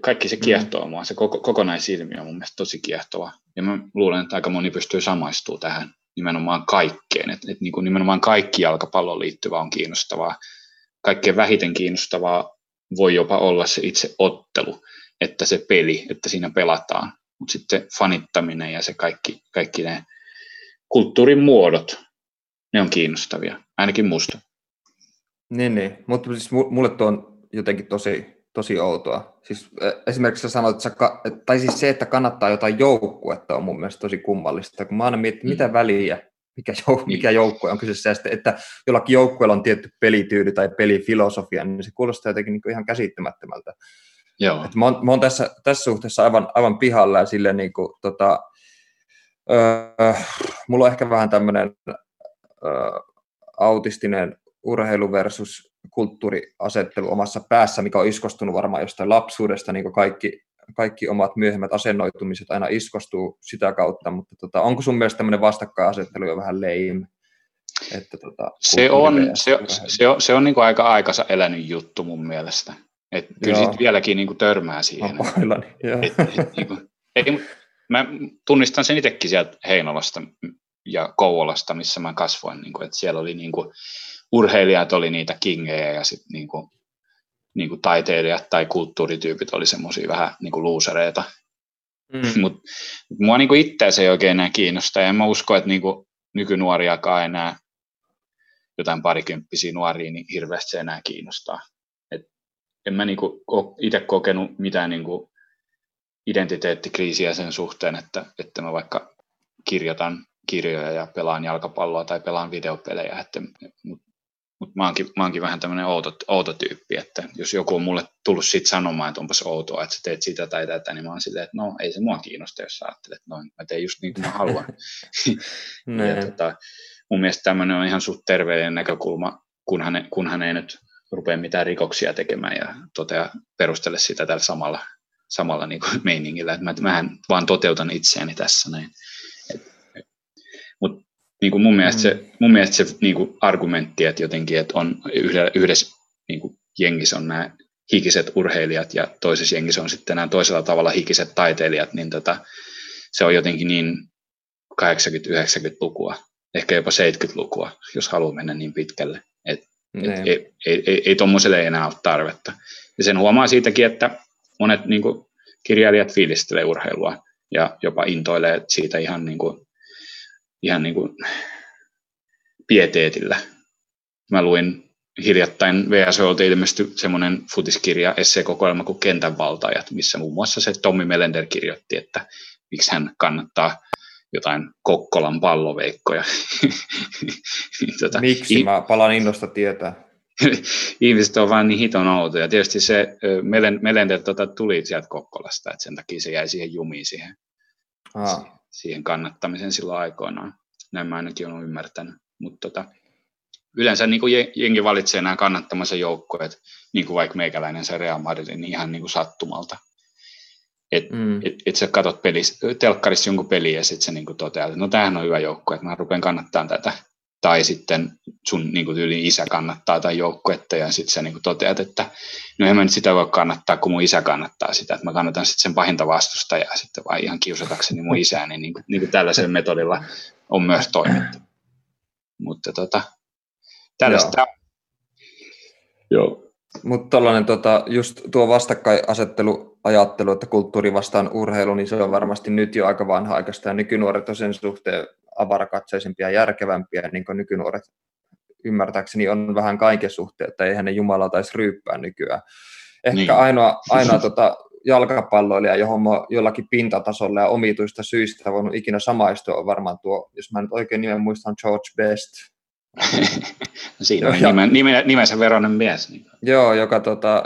Kaikki se mm. kiehtoo mm. mua, se koko, kokonaisilmiö on mun mielestä tosi kiehtova. Ja mä luulen, että aika moni pystyy samaistumaan tähän nimenomaan kaikkeen. Että et niin kuin nimenomaan kaikki jalkapalloon liittyvä on kiinnostavaa. Kaikkein vähiten kiinnostavaa voi jopa olla se itse ottelu, että se peli, että siinä pelataan. Mutta sitten fanittaminen ja se kaikki, kaikki ne kulttuurin muodot, ne on kiinnostavia, ainakin musta. Niin, niin. mutta siis mulle tuo on jotenkin tosi, tosi outoa. Siis esimerkiksi sä sanoit, että sä, tai siis se, että kannattaa jotain joukkuetta on mun mielestä tosi kummallista, kun mä aina mietin, mm. mitä väliä, mikä, jouk- niin. mikä joukkue on kyseessä, ja sitten, että jollakin joukkueella on tietty pelityyli tai pelifilosofia, niin se kuulostaa jotenkin niin ihan käsittämättömältä. Joo. Et mä, oon, mä oon tässä, tässä suhteessa aivan, aivan pihalla ja silleen niin kuin, tota, öö, mulla on ehkä vähän tämmöinen öö, autistinen urheilu versus kulttuuriasettelu omassa päässä, mikä on iskostunut varmaan jostain lapsuudesta, niin kuin kaikki, kaikki omat myöhemmät asennoitumiset aina iskostuu sitä kautta, mutta tota, onko sun mielestä tämmöinen vastakkainasettelu jo vähän leim? Että tota, se, on, se, se, on, se on niin kuin aika aikansa elänyt juttu mun mielestä. Et kyllä sitten vieläkin niin kuin törmää siihen. Mä et, et, niin kuin, ei, mä tunnistan sen itsekin sieltä Heinolasta ja Kouvolasta, missä mä kasvoin. Niin kuin, että siellä oli niin kuin, urheilijat oli niitä kingejä ja sitten niinku, niinku taiteilijat tai kulttuurityypit oli semmoisia vähän niinku luusereita. Mm. *laughs* Mutta mua niinku itseä se ei oikein enää kiinnosta ja en mä usko, että niinku nykynuoriakaan enää jotain parikymppisiä nuoria niin hirveästi se enää kiinnostaa. Et en mä niinku itse kokenut mitään niinku identiteettikriisiä sen suhteen, että, että mä vaikka kirjoitan kirjoja ja pelaan jalkapalloa tai pelaan videopelejä, että, mutta mutta mä oonkin, mä oonkin vähän tämmöinen outo, outo tyyppi, että jos joku on mulle tullut siitä sanomaan, että onpas outoa, että sä teet sitä tai tätä, niin mä oon silleen, että no ei se mua kiinnosta, jos sä ajattelet noin, mä teen just niin kuin mä haluan. *laughs* ja, tota, mun mielestä tämmöinen on ihan suht terveellinen näkökulma, kun hän, kun hän ei nyt rupea mitään rikoksia tekemään ja totea, perustele sitä tällä samalla, samalla niin kuin meiningillä, että mä, mähän vaan toteutan itseäni tässä näin. Mutta niin kuin mun mielestä se, mm. mun mielestä se niin kuin argumentti, että jotenkin että on yhdessä niin kuin jengissä on nämä hikiset urheilijat ja toisessa jengissä on sitten nämä toisella tavalla hikiset taiteilijat, niin tota, se on jotenkin niin 80-90-lukua, ehkä jopa 70-lukua, jos haluaa mennä niin pitkälle. Et, et, niin. ei, ei, ei, ei tuommoiselle enää ole tarvetta. Ja sen huomaa siitäkin, että monet niin kuin, kirjailijat fiilistelee urheilua ja jopa intoilee siitä ihan niin kuin, ihan niin kuin pieteetillä. Mä luin hiljattain VSOlta ilmestyi semmoinen futiskirja, esseekokoelma kuin Kentän valtajat, missä muun muassa se Tommi Melender kirjoitti, että miksi hän kannattaa jotain Kokkolan palloveikkoja. *laughs* tota, Miksi? Mä palaan innosta tietää. *laughs* Ihmiset on vaan niin hiton outoja. Tietysti se Melender tota, tuli sieltä Kokkolasta, että sen takia se jäi siihen jumiin siihen. Aa siihen kannattamisen silloin aikoinaan. Näin mä ainakin olen ymmärtänyt. Mutta tota, yleensä niin kuin jengi valitsee nämä kannattamansa joukkueet, niin kuin vaikka meikäläinen se Real Madrid, niin ihan niin kuin sattumalta. Että mm. et, et sä katot pelis, telkkarissa jonkun peliä ja sitten sä niin toteat, että no tämähän on hyvä joukko, että mä rupean kannattaa tätä. Tai sitten sun niin kuin tyyli isä kannattaa tai joukkuetta ja sitten sä niin kuin toteat, että no en mä nyt sitä voi kannattaa, kun mun isä kannattaa sitä, että mä kannatan sitten sen pahinta vastustajaa sitten vaan ihan kiusatakseni mun *laughs* isää, niin, niin, kuin, niin kuin tällaisella metodilla on myös toimittu. Mutta tota, tällaista. Joo. Joo. Mutta tällainen tota, just tuo vastakkainasettelu ajattelu, että kulttuuri vastaan urheilu, niin se on varmasti nyt jo aika vanha aikaista ja nykynuoret on sen suhteen avarakatseisempia ja järkevämpiä, niin kuin nykynuoret ymmärtääkseni on vähän kaiken suhteen, että eihän ne Jumala taisi ryyppää nykyään. Ehkä niin. ainoa, ainoa tota, jalkapalloilija, johon mä jollakin pintatasolla ja omituista syistä voinut ikinä samaistua, on varmaan tuo, jos mä nyt oikein nimen muistan, George Best. *laughs* Siinä on nimen, nimen, nimensä veronen mies. Niin. Joo, joka tota,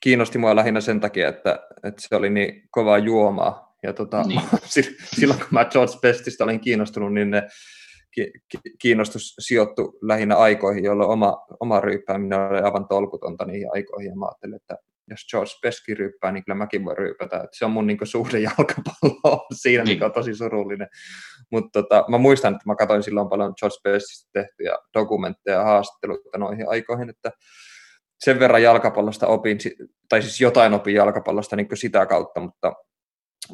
kiinnosti mua lähinnä sen takia, että, että se oli niin kovaa juomaa. Ja tota, niin. *laughs* silloin kun mä George Bestistä olin kiinnostunut, niin ne kiinnostus sijoittui lähinnä aikoihin, jolloin oma, oma ryyppääminen oli aivan tolkutonta niihin aikoihin. Ja mä ajattelin, että jos George Peski ryyppää, niin kyllä mäkin voin ryypätä. Että se on mun niin suhde *laughs* jalkapalloon siinä, niin. mikä on tosi surullinen. Mutta tota, mä muistan, että mä katsoin silloin paljon George Peskistä tehtyjä dokumentteja ja haastatteluita noihin aikoihin, että sen verran jalkapallosta opin, tai siis jotain opin jalkapallosta niin sitä kautta, mutta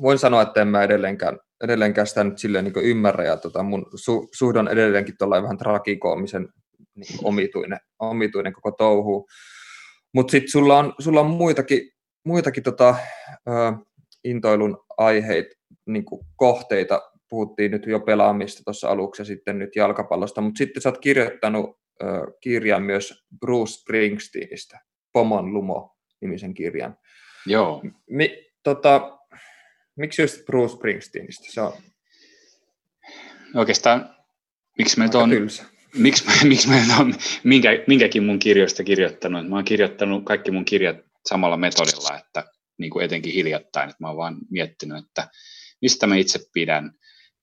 voin sanoa, että en mä edelleenkään, edelleenkään sitä nyt silleen niin ymmärrä, ja tota mun su, suhde edelleenkin tuolla vähän tragikoomisen niin omituinen, omituinen koko touhu. Mutta sitten sulla on, sulla on muitakin, muitakin tota, ö, intoilun aiheita, niin kohteita, puhuttiin nyt jo pelaamista tuossa aluksi ja sitten nyt jalkapallosta, mutta sitten sä oot kirjoittanut ö, kirjan myös Bruce Springsteenistä, Pomon Lumo nimisen kirjan. Joo. Mi, tota, miksi just Bruce Springsteenistä? Se on... Oikeastaan, miksi me on, miksi, miksi mä *laughs* en minkä, minkäkin mun kirjoista kirjoittanut. Mä oon kirjoittanut kaikki mun kirjat samalla metodilla, että niin kuin etenkin hiljattain, että mä oon vaan miettinyt, että mistä mä itse pidän,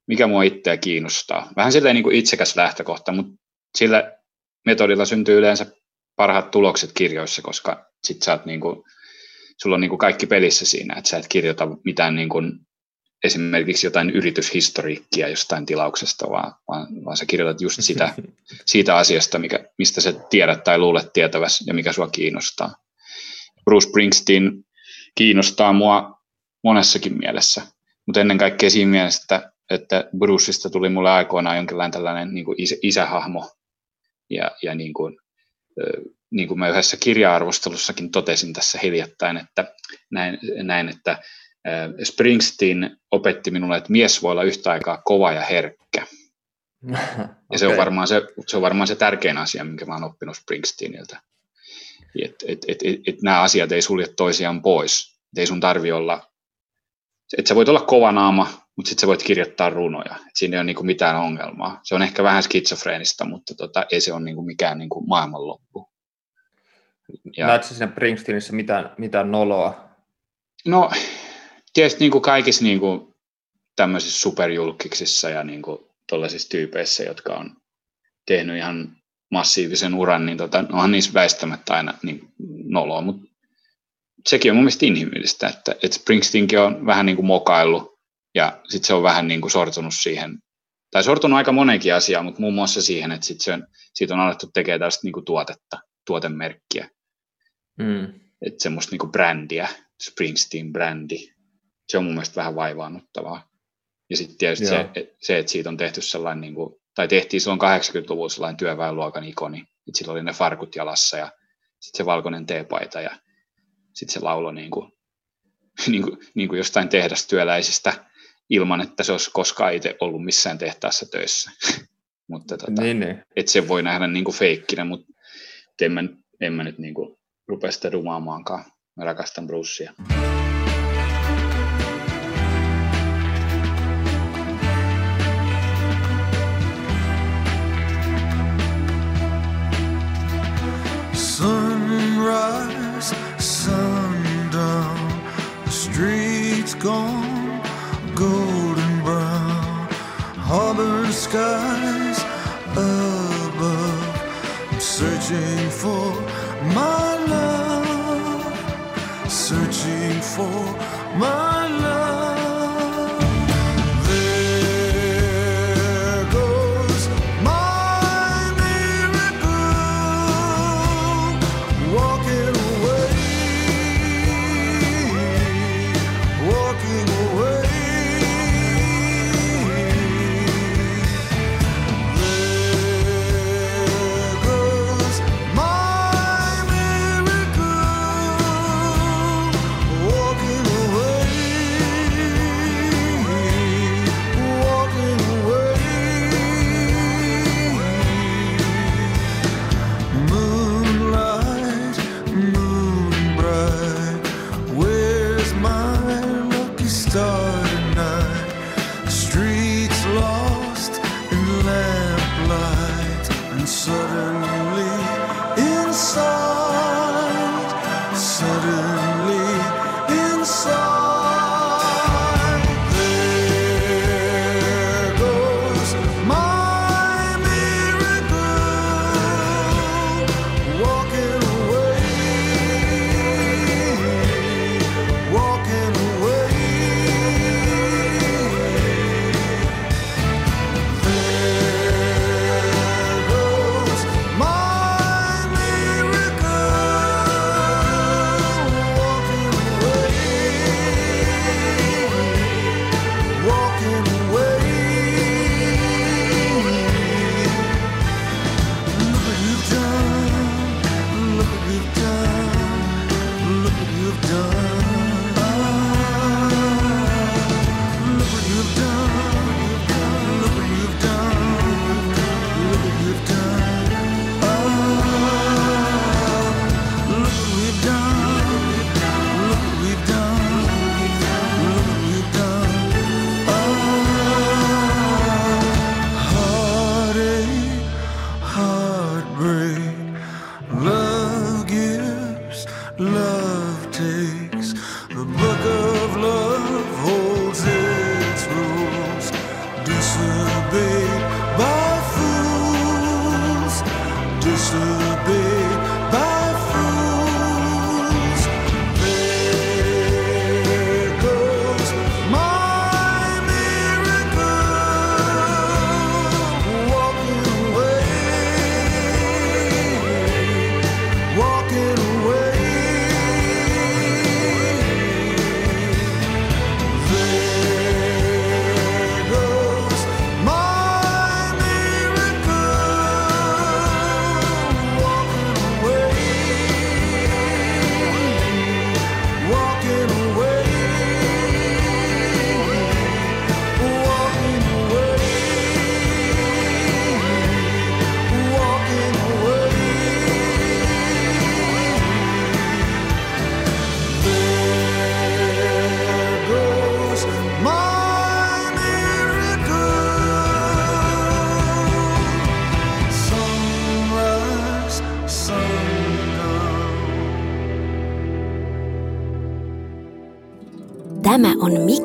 mikä mua itseä kiinnostaa. Vähän silleen niin kuin itsekäs lähtökohta, mutta sillä metodilla syntyy yleensä parhaat tulokset kirjoissa, koska sit sä oot niin kuin, sulla on niin kuin kaikki pelissä siinä, että sä et kirjoita mitään niin kuin esimerkiksi jotain yrityshistoriikkia jostain tilauksesta, vaan, vaan, vaan sä kirjoitat just sitä, *laughs* siitä asiasta, mikä, mistä sä tiedät tai luulet tietävässä ja mikä sua kiinnostaa. Bruce Springsteen kiinnostaa mua monessakin mielessä, mutta ennen kaikkea siinä mielessä, että, että Bruceista tuli mulle aikoinaan jonkinlainen tällainen niin kuin isä, isähahmo ja, ja niin kuin, niin kuin mä yhdessä kirja-arvostelussakin totesin tässä hiljattain, että näin, näin että Springsteen opetti minulle, että mies voi olla yhtä aikaa kova ja herkkä. okay. *laughs* Ja se on, varmaan se, se on varmaan se tärkein asia, minkä mä oon oppinut Springsteeniltä. Että et, et, et, et nämä asiat ei sulje toisiaan pois. Et ei sun tarvi olla, että sä voit olla kova naama, mutta sitten sä voit kirjoittaa runoja. Et siinä ei ole niinku mitään ongelmaa. Se on ehkä vähän skitsofreenista, mutta tota, ei se ole niinku mikään niinku maailmanloppu. Ja... Näetkö siinä Springsteenissä mitään, mitään noloa? No, tietysti niin kuin kaikissa niin kuin tämmöisissä superjulkiksissa ja niin kuin tuollaisissa tyypeissä, jotka on tehnyt ihan massiivisen uran, niin tota, onhan niissä väistämättä aina niin noloa, mutta sekin on mun mielestä inhimillistä, että, että Springsteenkin on vähän niin kuin mokaillut ja sitten se on vähän niin kuin sortunut siihen, tai sortunut aika monenkin asiaan, mutta muun muassa siihen, että sit se on, siitä on alettu tekemään tällaista niin kuin tuotetta, tuotemerkkiä. Mm. Että semmoista niin kuin brändiä, Springsteen-brändi, se on mun mielestä vähän vaivaannuttavaa. Ja sitten tietysti se, se, että siitä on tehty sellainen, niin kuin, tai tehtiin silloin 80-luvulla sellainen työväenluokan ikoni, että sillä oli ne farkut jalassa ja sitten se valkoinen teepaita ja sitten se laulo niin kuin, *laughs* niin kuin, niin kuin jostain tehdastyöläisistä ilman, että se olisi koskaan itse ollut missään tehtaassa töissä. *laughs* mutta tota, niin, niin. että se voi nähdä niin kuin feikkinä, mutta en mä, en mä nyt niin kuin rupea sitä dumaamaankaan. Mä rakastan Brucea. sunrise, sundown, the streets gone golden brown, harbor skies above. I'm searching for for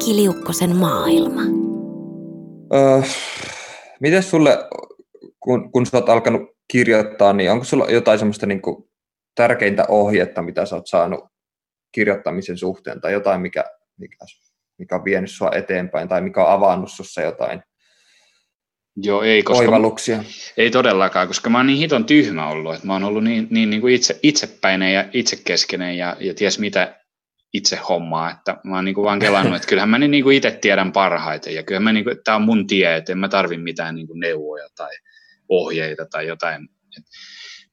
on Miki Liukkosen maailma. Öö, miten sulle, kun, kun sä oot alkanut kirjoittaa, niin onko sulla jotain semmoista niin kuin tärkeintä ohjetta, mitä sä oot saanut kirjoittamisen suhteen, tai jotain, mikä, mikä, mikä on vienyt sua eteenpäin, tai mikä on avannut sussa jotain Joo, ei, koska oivalluksia? Ei todellakaan, koska mä oon niin hiton tyhmä ollut, että mä oon ollut niin, niin, niin kuin itse, itsepäinen ja itsekeskeinen ja, ja ties mitä itse hommaa, että mä oon niin kuin vaan kelannut, että kyllähän mä niin kuin itse tiedän parhaiten ja kyllä mä niin kuin, tämä on mun tie, että en mä tarvi mitään niin kuin neuvoja tai ohjeita tai jotain. Et,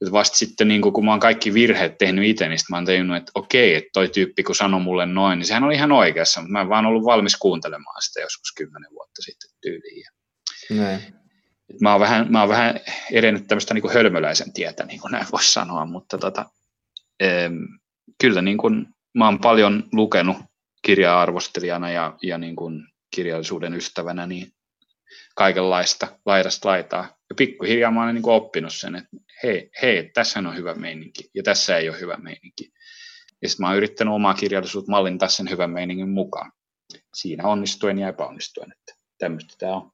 et vasta sitten niin kuin, kun mä oon kaikki virheet tehnyt itse, niin mä oon tajunnut, että okei, että toi tyyppi kun sanoi mulle noin, niin sehän oli ihan oikeassa, mutta mä en vaan ollut valmis kuuntelemaan sitä joskus kymmenen vuotta sitten tyyliin. Näin. Et Mä oon vähän, mä oon vähän edennyt tämmöistä niin kuin hölmöläisen tietä, niin kuin näin voisi sanoa, mutta tota, em, kyllä niin kuin, mä oon paljon lukenut kirja-arvostelijana ja, ja niin kuin kirjallisuuden ystävänä niin kaikenlaista laidasta laitaa. Ja pikkuhiljaa mä oon niin kuin oppinut sen, että hei, hei, tässä on hyvä meininki ja tässä ei ole hyvä meininki. Ja sitten mä oon yrittänyt omaa kirjallisuutta mallintaa sen hyvän meiningin mukaan. Siinä onnistuen ja epäonnistuen, että tämmöistä tämä on.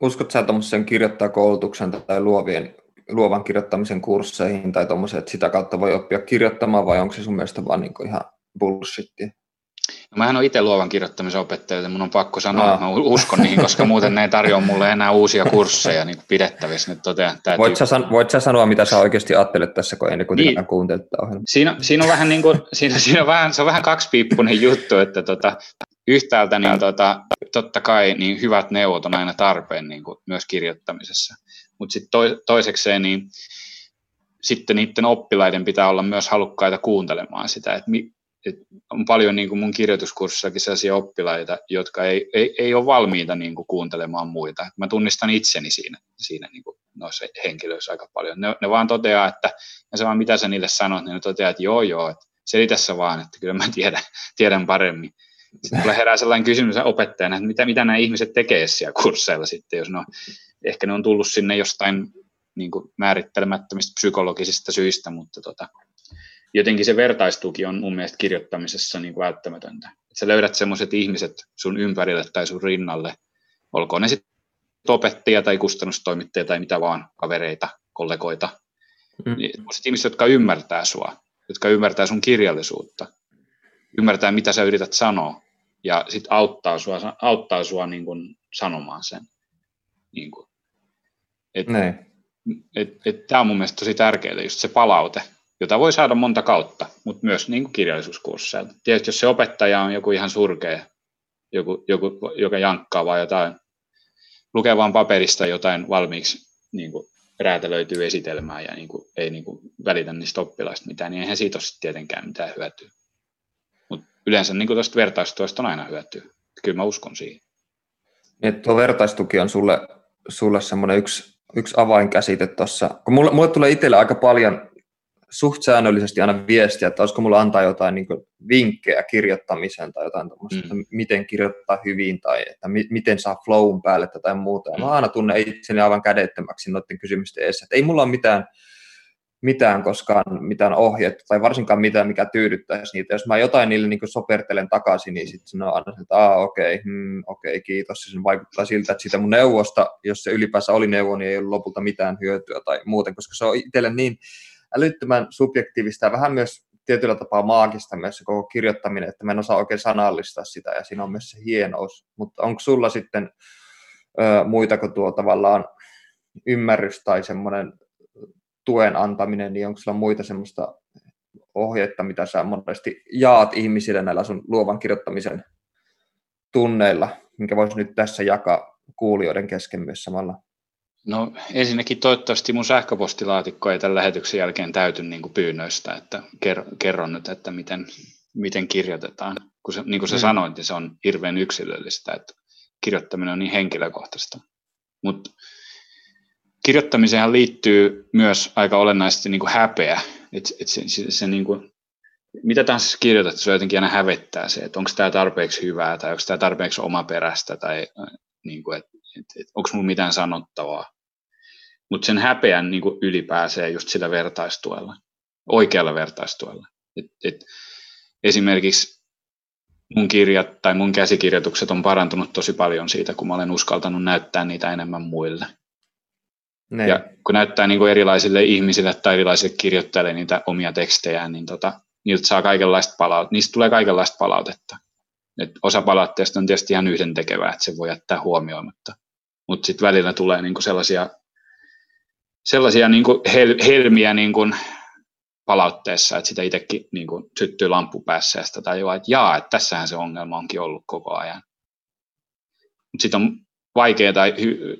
Uskot sä tuommoisen kirjoittajakoulutuksen tai luovien, luovan kirjoittamisen kursseihin tai tuommoisen, että sitä kautta voi oppia kirjoittamaan vai onko se sun mielestä vaan niin ihan bullshittia? No, mähän olen itse luovan kirjoittamisen opettaja, joten mun on pakko sanoa, no. että mä uskon niihin, koska *laughs* muuten ne ei tarjoa mulle enää uusia kursseja niin pidettävissä. Nyt totean, että voit, sä san, voit sä sanoa, mitä sä oikeasti ajattelet tässä, kun ei kuitenkaan niin. kuuntele tätä ohjelmaa? Siinä, siinä, on vähän niin kuin, siinä, siinä on vähän, se on vähän kaksipiippunen juttu, että tota, yhtäältä niin tota, totta kai niin hyvät neuvot on aina tarpeen niin kuin myös kirjoittamisessa, mutta sitten to, toisekseen niin sitten niiden oppilaiden pitää olla myös halukkaita kuuntelemaan sitä, että mi, et on paljon niin kuin mun kirjoituskurssakin sellaisia oppilaita, jotka ei, ei, ei ole valmiita niin kuin kuuntelemaan muita. Mä tunnistan itseni siinä, siinä niin kuin noissa henkilöissä aika paljon. Ne, ne vaan toteaa, että ja se vaan mitä sä niille sanot, niin ne toteaa, että joo joo, että selitä sä vaan, että kyllä mä tiedän, tiedän paremmin. Sitten herää sellainen kysymys opettajana, että mitä, mitä nämä ihmiset tekee siellä kursseilla sitten, jos ne on, ehkä ne on tullut sinne jostain niin kuin määrittelemättömistä psykologisista syistä, mutta tota, jotenkin se vertaistuki on mun mielestä kirjoittamisessa niin kuin välttämätöntä. Että sä löydät sellaiset ihmiset sun ympärille tai sun rinnalle, olkoon ne sitten opettajia tai kustannustoimittajia tai mitä vaan, kavereita, kollegoita. Mm. Niin, ihmiset, jotka ymmärtää sua, jotka ymmärtää sun kirjallisuutta, ymmärtää mitä sä yrität sanoa ja sitten auttaa sua, auttaa sua niin kuin sanomaan sen. Niin kuin. Et, Tämä on mun mielestä tosi tärkeää, just se palaute, jota voi saada monta kautta, mutta myös niin kuin kirjallisuuskursseilta. Tietysti jos se opettaja on joku ihan surkea, joku, joku, joka jankkaa vai jotain, lukee vaan paperista jotain valmiiksi niin kuin räätälöityy esitelmää ja niin kuin, ei niin kuin välitä niistä oppilaista mitään, niin eihän siitä ole tietenkään mitään hyötyä. Mutta yleensä niin tuosta vertaistuesta on aina hyötyä. Kyllä mä uskon siihen. Niin, tuo vertaistuki on sulle, sulle semmoinen yksi, yksi avainkäsite tuossa. Kun mulle, mulle tulee itselle aika paljon suht säännöllisesti aina viestiä, että olisiko mulla antaa jotain niin vinkkejä kirjoittamiseen tai jotain tuommoista, mm. miten kirjoittaa hyvin tai että mi- miten saa flown päälle tai muuta. Ja mä aina tunnen itseni aivan kädettömäksi noiden kysymysten edessä. Että ei mulla ole mitään, mitään koskaan mitään ohjetta tai varsinkaan mitään, mikä tyydyttäisi niitä. Jos mä jotain niille niin sopertelen takaisin, niin sitten sanoo aina, että Aa, okei, okay, hmm, okay, kiitos. Se vaikuttaa siltä, että siitä mun neuvosta, jos se ylipäänsä oli neuvo, niin ei ollut lopulta mitään hyötyä tai muuten, koska se on itselle niin älyttömän subjektiivista ja vähän myös tietyllä tapaa maagista myös se koko kirjoittaminen, että mä en osaa oikein sanallistaa sitä ja siinä on myös se hienous. Mutta onko sulla sitten ö, muita kuin tuo tavallaan ymmärrys tai semmoinen tuen antaminen, niin onko sulla muita semmoista ohjeita, mitä sä monesti jaat ihmisille näillä sun luovan kirjoittamisen tunneilla, minkä voisi nyt tässä jakaa kuulijoiden kesken myös samalla? No ensinnäkin toivottavasti mun sähköpostilaatikko ei tämän lähetyksen jälkeen täyty niin kuin pyynnöistä, että kerron nyt, että miten, miten kirjoitetaan. Kun se, niin kuin sä mm. sanoit, niin se on hirveän yksilöllistä, että kirjoittaminen on niin henkilökohtaista. Mutta kirjoittamiseen liittyy myös aika olennaisesti niin kuin häpeä. Et, et se, se, se niin kuin, mitä tahansa kirjoitat, se jotenkin aina hävettää se, että onko tämä tarpeeksi hyvää tai onko tämä tarpeeksi omaperäistä tai niin kuin, et, et, onko minulla mitään sanottavaa. Mutta sen häpeän niin ylipääsee just sillä vertaistuella, oikealla vertaistuella. Et, et, esimerkiksi mun kirjat tai mun käsikirjoitukset on parantunut tosi paljon siitä, kun mä olen uskaltanut näyttää niitä enemmän muille. Ne. Ja kun näyttää niin kuin erilaisille ihmisille tai erilaisille kirjoittajille niitä omia tekstejä, niin tota, niiltä saa kaikenlaista palautetta, niistä tulee kaikenlaista palautetta. Et osa palautteesta on tietysti ihan yhdentekevää, että se voi jättää huomioimatta. Mutta sitten välillä tulee niinku sellaisia, sellaisia niinku hel, helmiä niinku palautteessa, että sitä itsekin niinku syttyy lamppu päässä ja sitä tajuaa, että jaa, että tässähän se ongelma onkin ollut koko ajan. Mutta sitten on vaikea tai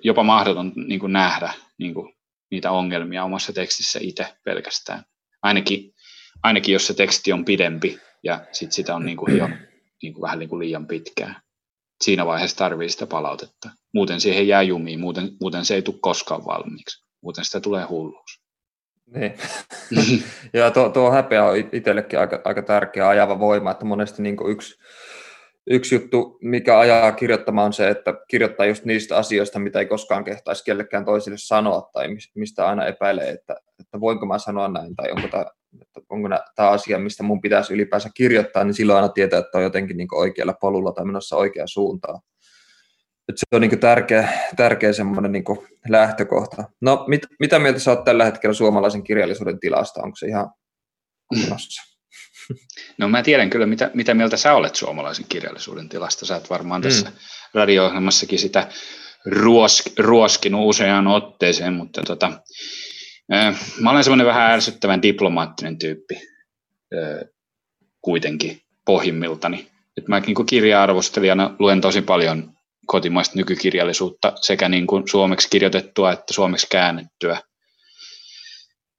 jopa mahdoton niinku nähdä niinku niitä ongelmia omassa tekstissä itse pelkästään. Ainakin, ainakin jos se teksti on pidempi ja sit sitä on niinku jo niinku vähän niinku liian pitkään siinä vaiheessa tarvii sitä palautetta. Muuten siihen jää jumiin, muuten, muuten se ei tule koskaan valmiiksi. Muuten sitä tulee hulluus. Niin. *laughs* ja tuo, tuo häpeä on itsellekin aika, aika tärkeä ajava voima, että monesti niin yksi, yksi juttu, mikä ajaa kirjoittamaan on se, että kirjoittaa just niistä asioista, mitä ei koskaan kehtaisi kellekään toisille sanoa tai mistä aina epäilee, että, että voinko mä sanoa näin tai onko tämä onko tämä asia, mistä mun pitäisi ylipäänsä kirjoittaa, niin silloin aina tietää, että on jotenkin niin oikealla polulla tai menossa oikeaan suuntaan. Että se on niin tärkeä, tärkeä semmoinen niin lähtökohta. No, mit, mitä mieltä sä oot tällä hetkellä suomalaisen kirjallisuuden tilasta? Onko se ihan kunnossa? No mä tiedän kyllä, mitä, mitä mieltä sä olet suomalaisen kirjallisuuden tilasta. Sä oot varmaan tässä mm. radio-ohjelmassakin sitä ruosk, ruoskinut useaan otteeseen, mutta tota, Mä olen semmoinen vähän ärsyttävän diplomaattinen tyyppi kuitenkin pohjimmiltani. Et mä niin kirja-arvostelijana luen tosi paljon kotimaista nykykirjallisuutta, sekä niin kuin suomeksi kirjoitettua että suomeksi käännettyä.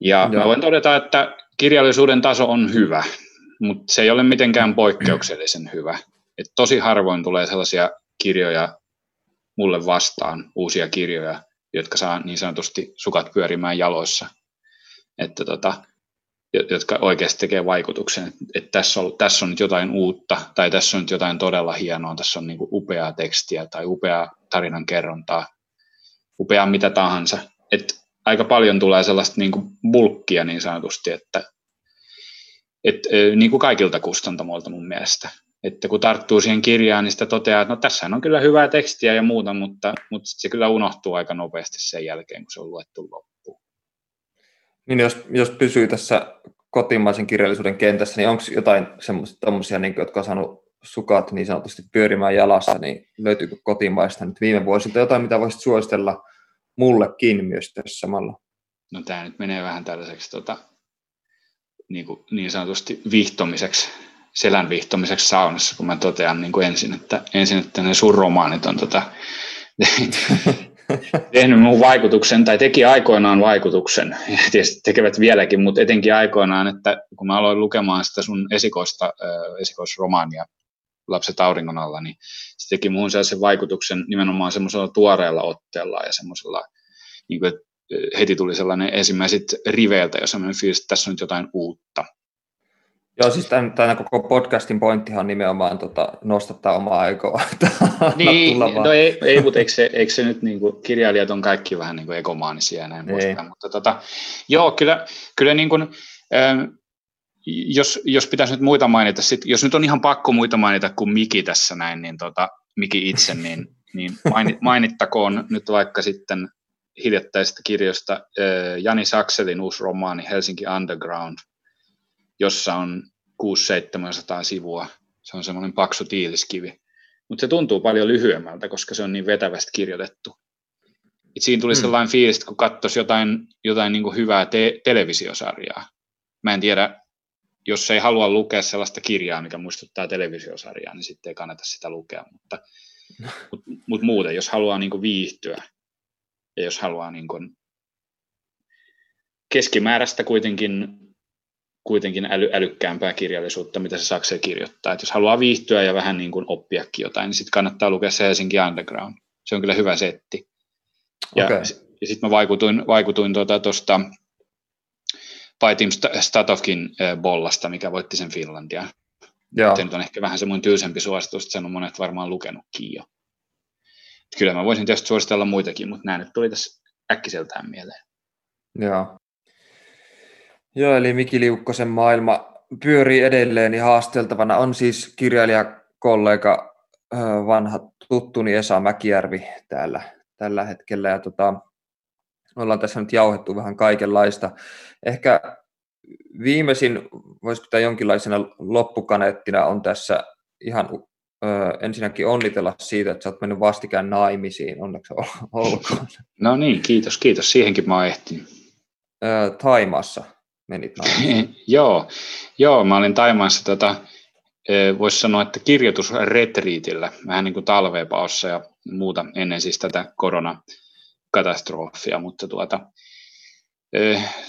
Ja Joo. mä voin todeta, että kirjallisuuden taso on hyvä, mutta se ei ole mitenkään poikkeuksellisen hyvä. Et tosi harvoin tulee sellaisia kirjoja mulle vastaan, uusia kirjoja, jotka saa niin sanotusti sukat pyörimään jaloissa. Että tota, jotka oikeasti tekee vaikutuksen, että tässä on, tässä on nyt jotain uutta tai tässä on nyt jotain todella hienoa, tässä on niin upeaa tekstiä tai upeaa tarinan kerrontaa, upeaa mitä tahansa. Et aika paljon tulee sellaista niin bulkkia niin sanotusti, että et, niin kuin kaikilta kustantamoilta mun mielestä. Että kun tarttuu siihen kirjaan, niin sitä toteaa, että no tässä on kyllä hyvää tekstiä ja muuta, mutta, mutta se kyllä unohtuu aika nopeasti sen jälkeen, kun se on luettu loppuun. Niin jos, jos pysyy tässä kotimaisen kirjallisuuden kentässä, niin onko jotain semmoisia, niin jotka on saanut sukat niin sanotusti pyörimään jalassa, niin löytyykö kotimaista nyt viime vuosilta jotain, mitä voisit suositella mullekin myös tässä samalla? No tämä nyt menee vähän tällaiseksi tota, niin, kuin, niin sanotusti vihtomiseksi, selän vihtomiseksi saunassa, kun mä totean niin kuin ensin, että, ensin, että ne sun romaanit on tota, *laughs* tehnyt mun vaikutuksen, tai teki aikoinaan vaikutuksen, ja tietysti tekevät vieläkin, mutta etenkin aikoinaan, että kun mä aloin lukemaan sitä sun esikoista, äh, esikoisromaania Lapset auringon alla, niin se teki muun sellaisen vaikutuksen nimenomaan semmoisella tuoreella otteella ja semmoisella, niin kuin, että heti tuli sellainen ensimmäiset riveiltä ja semmoinen fiilis, että tässä on nyt jotain uutta. Joo, siis tämän, tämän koko podcastin pointtihan on nimenomaan tota, nostattaa omaa aikoa. *laughs* niin, no ei, ei mutta eikö se, eikö se nyt, niin kuin, kirjailijat on kaikki vähän niin kuin ekomaanisia ja näin poispäin. Mutta tota, joo, kyllä, kyllä niin kuin, ähm, jos, jos pitäisi nyt muita mainita, sit, jos nyt on ihan pakko muita mainita kuin Miki tässä näin, niin tota, Miki itse, niin, niin mainittakoon nyt vaikka sitten hiljattaisesta kirjoista äh, Jani Sakselin uusi romaani Helsinki Underground, jossa on 600-700 sivua. Se on semmoinen paksu tiiliskivi. Mutta se tuntuu paljon lyhyemmältä, koska se on niin vetävästi kirjoitettu. Et siinä tuli mm. sellainen fiilis, kun katsoisi jotain, jotain niin hyvää te- televisiosarjaa. Mä en tiedä, jos ei halua lukea sellaista kirjaa, mikä muistuttaa televisiosarjaa, niin sitten ei kannata sitä lukea. Mutta, *laughs* mut, mut muuten, jos haluaa niin viihtyä ja jos haluaa niin keskimääräistä kuitenkin kuitenkin äly, älykkäämpää kirjallisuutta, mitä se Sakse kirjoittaa. Et jos haluaa viihtyä ja vähän niin kuin oppiakin jotain, niin sitten kannattaa lukea se Helsinki Underground. Se on kyllä hyvä setti. Ja, okay. ja sitten mä vaikutuin, vaikutuin tuosta tuota, Paitim Statovkin bollasta, mikä voitti sen Finlandia. Joo. Se nyt on ehkä vähän semmoinen tylsempi suositus, että sen on monet varmaan lukenutkin jo. Kyllä mä voisin tietysti suositella muitakin, mutta nämä nyt tuli tässä äkkiseltään mieleen. Joo. Joo, eli Miki Liukkosen maailma pyörii edelleen ja haasteltavana on siis kirjailijakollega vanha tuttuni Esa Mäkijärvi täällä tällä hetkellä. Ja tota, ollaan tässä nyt jauhettu vähän kaikenlaista. Ehkä viimeisin, voisi pitää jonkinlaisena loppukaneettina, on tässä ihan ö, ensinnäkin onnitella siitä, että sä oot mennyt vastikään naimisiin. Onneksi olkoon. No niin, kiitos, kiitos. Siihenkin mä oon ehtinyt. Ö, Taimassa menit *laughs* joo, joo, mä olin Taimaassa tota, voisi sanoa, että kirjoitusretriitillä, vähän niin kuin talvepaossa ja muuta ennen siis tätä koronakatastrofia, mutta tuota,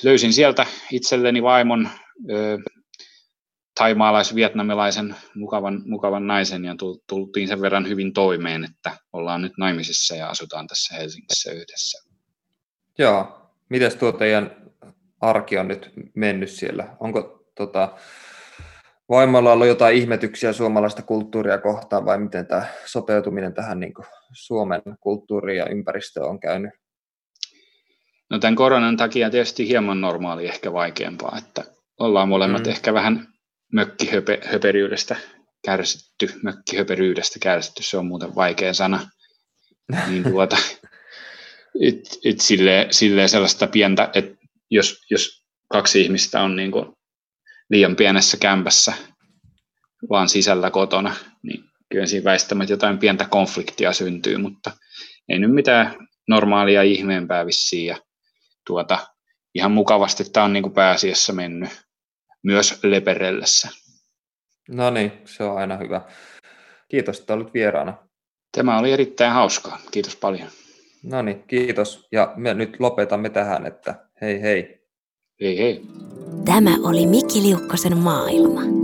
löysin sieltä itselleni vaimon taimaalais-vietnamilaisen mukavan, mukavan naisen ja tultiin sen verran hyvin toimeen, että ollaan nyt naimisissa ja asutaan tässä Helsingissä yhdessä. Joo, miten tuo teidän arki on nyt mennyt siellä? Onko tota, vaimolla ollut jotain ihmetyksiä suomalaista kulttuuria kohtaan vai miten tämä sopeutuminen tähän niin kuin Suomen kulttuuriin ja ympäristöön on käynyt? No tämän koronan takia tietysti hieman normaali ehkä vaikeampaa, että ollaan molemmat mm. ehkä vähän mökkihöperyydestä kärsitty, mökkihöperyydestä kärsitty, se on muuten vaikea sana. niin tuota, *laughs* et, et silleen, silleen sellaista pientä, että jos, jos kaksi ihmistä on niin kuin liian pienessä kämpässä vaan sisällä kotona, niin kyllä siinä väistämättä jotain pientä konfliktia syntyy, mutta ei nyt mitään normaalia ihmeempää vissiin. Ja tuota, ihan mukavasti tämä on niin kuin pääasiassa mennyt myös leperellessä. No niin, se on aina hyvä. Kiitos, että olit vieraana. Tämä oli erittäin hauskaa. Kiitos paljon. No niin, kiitos. Ja me nyt lopetamme tähän, että Hei hei. Hei hei. Tämä oli Mikki Liukkosen maailma.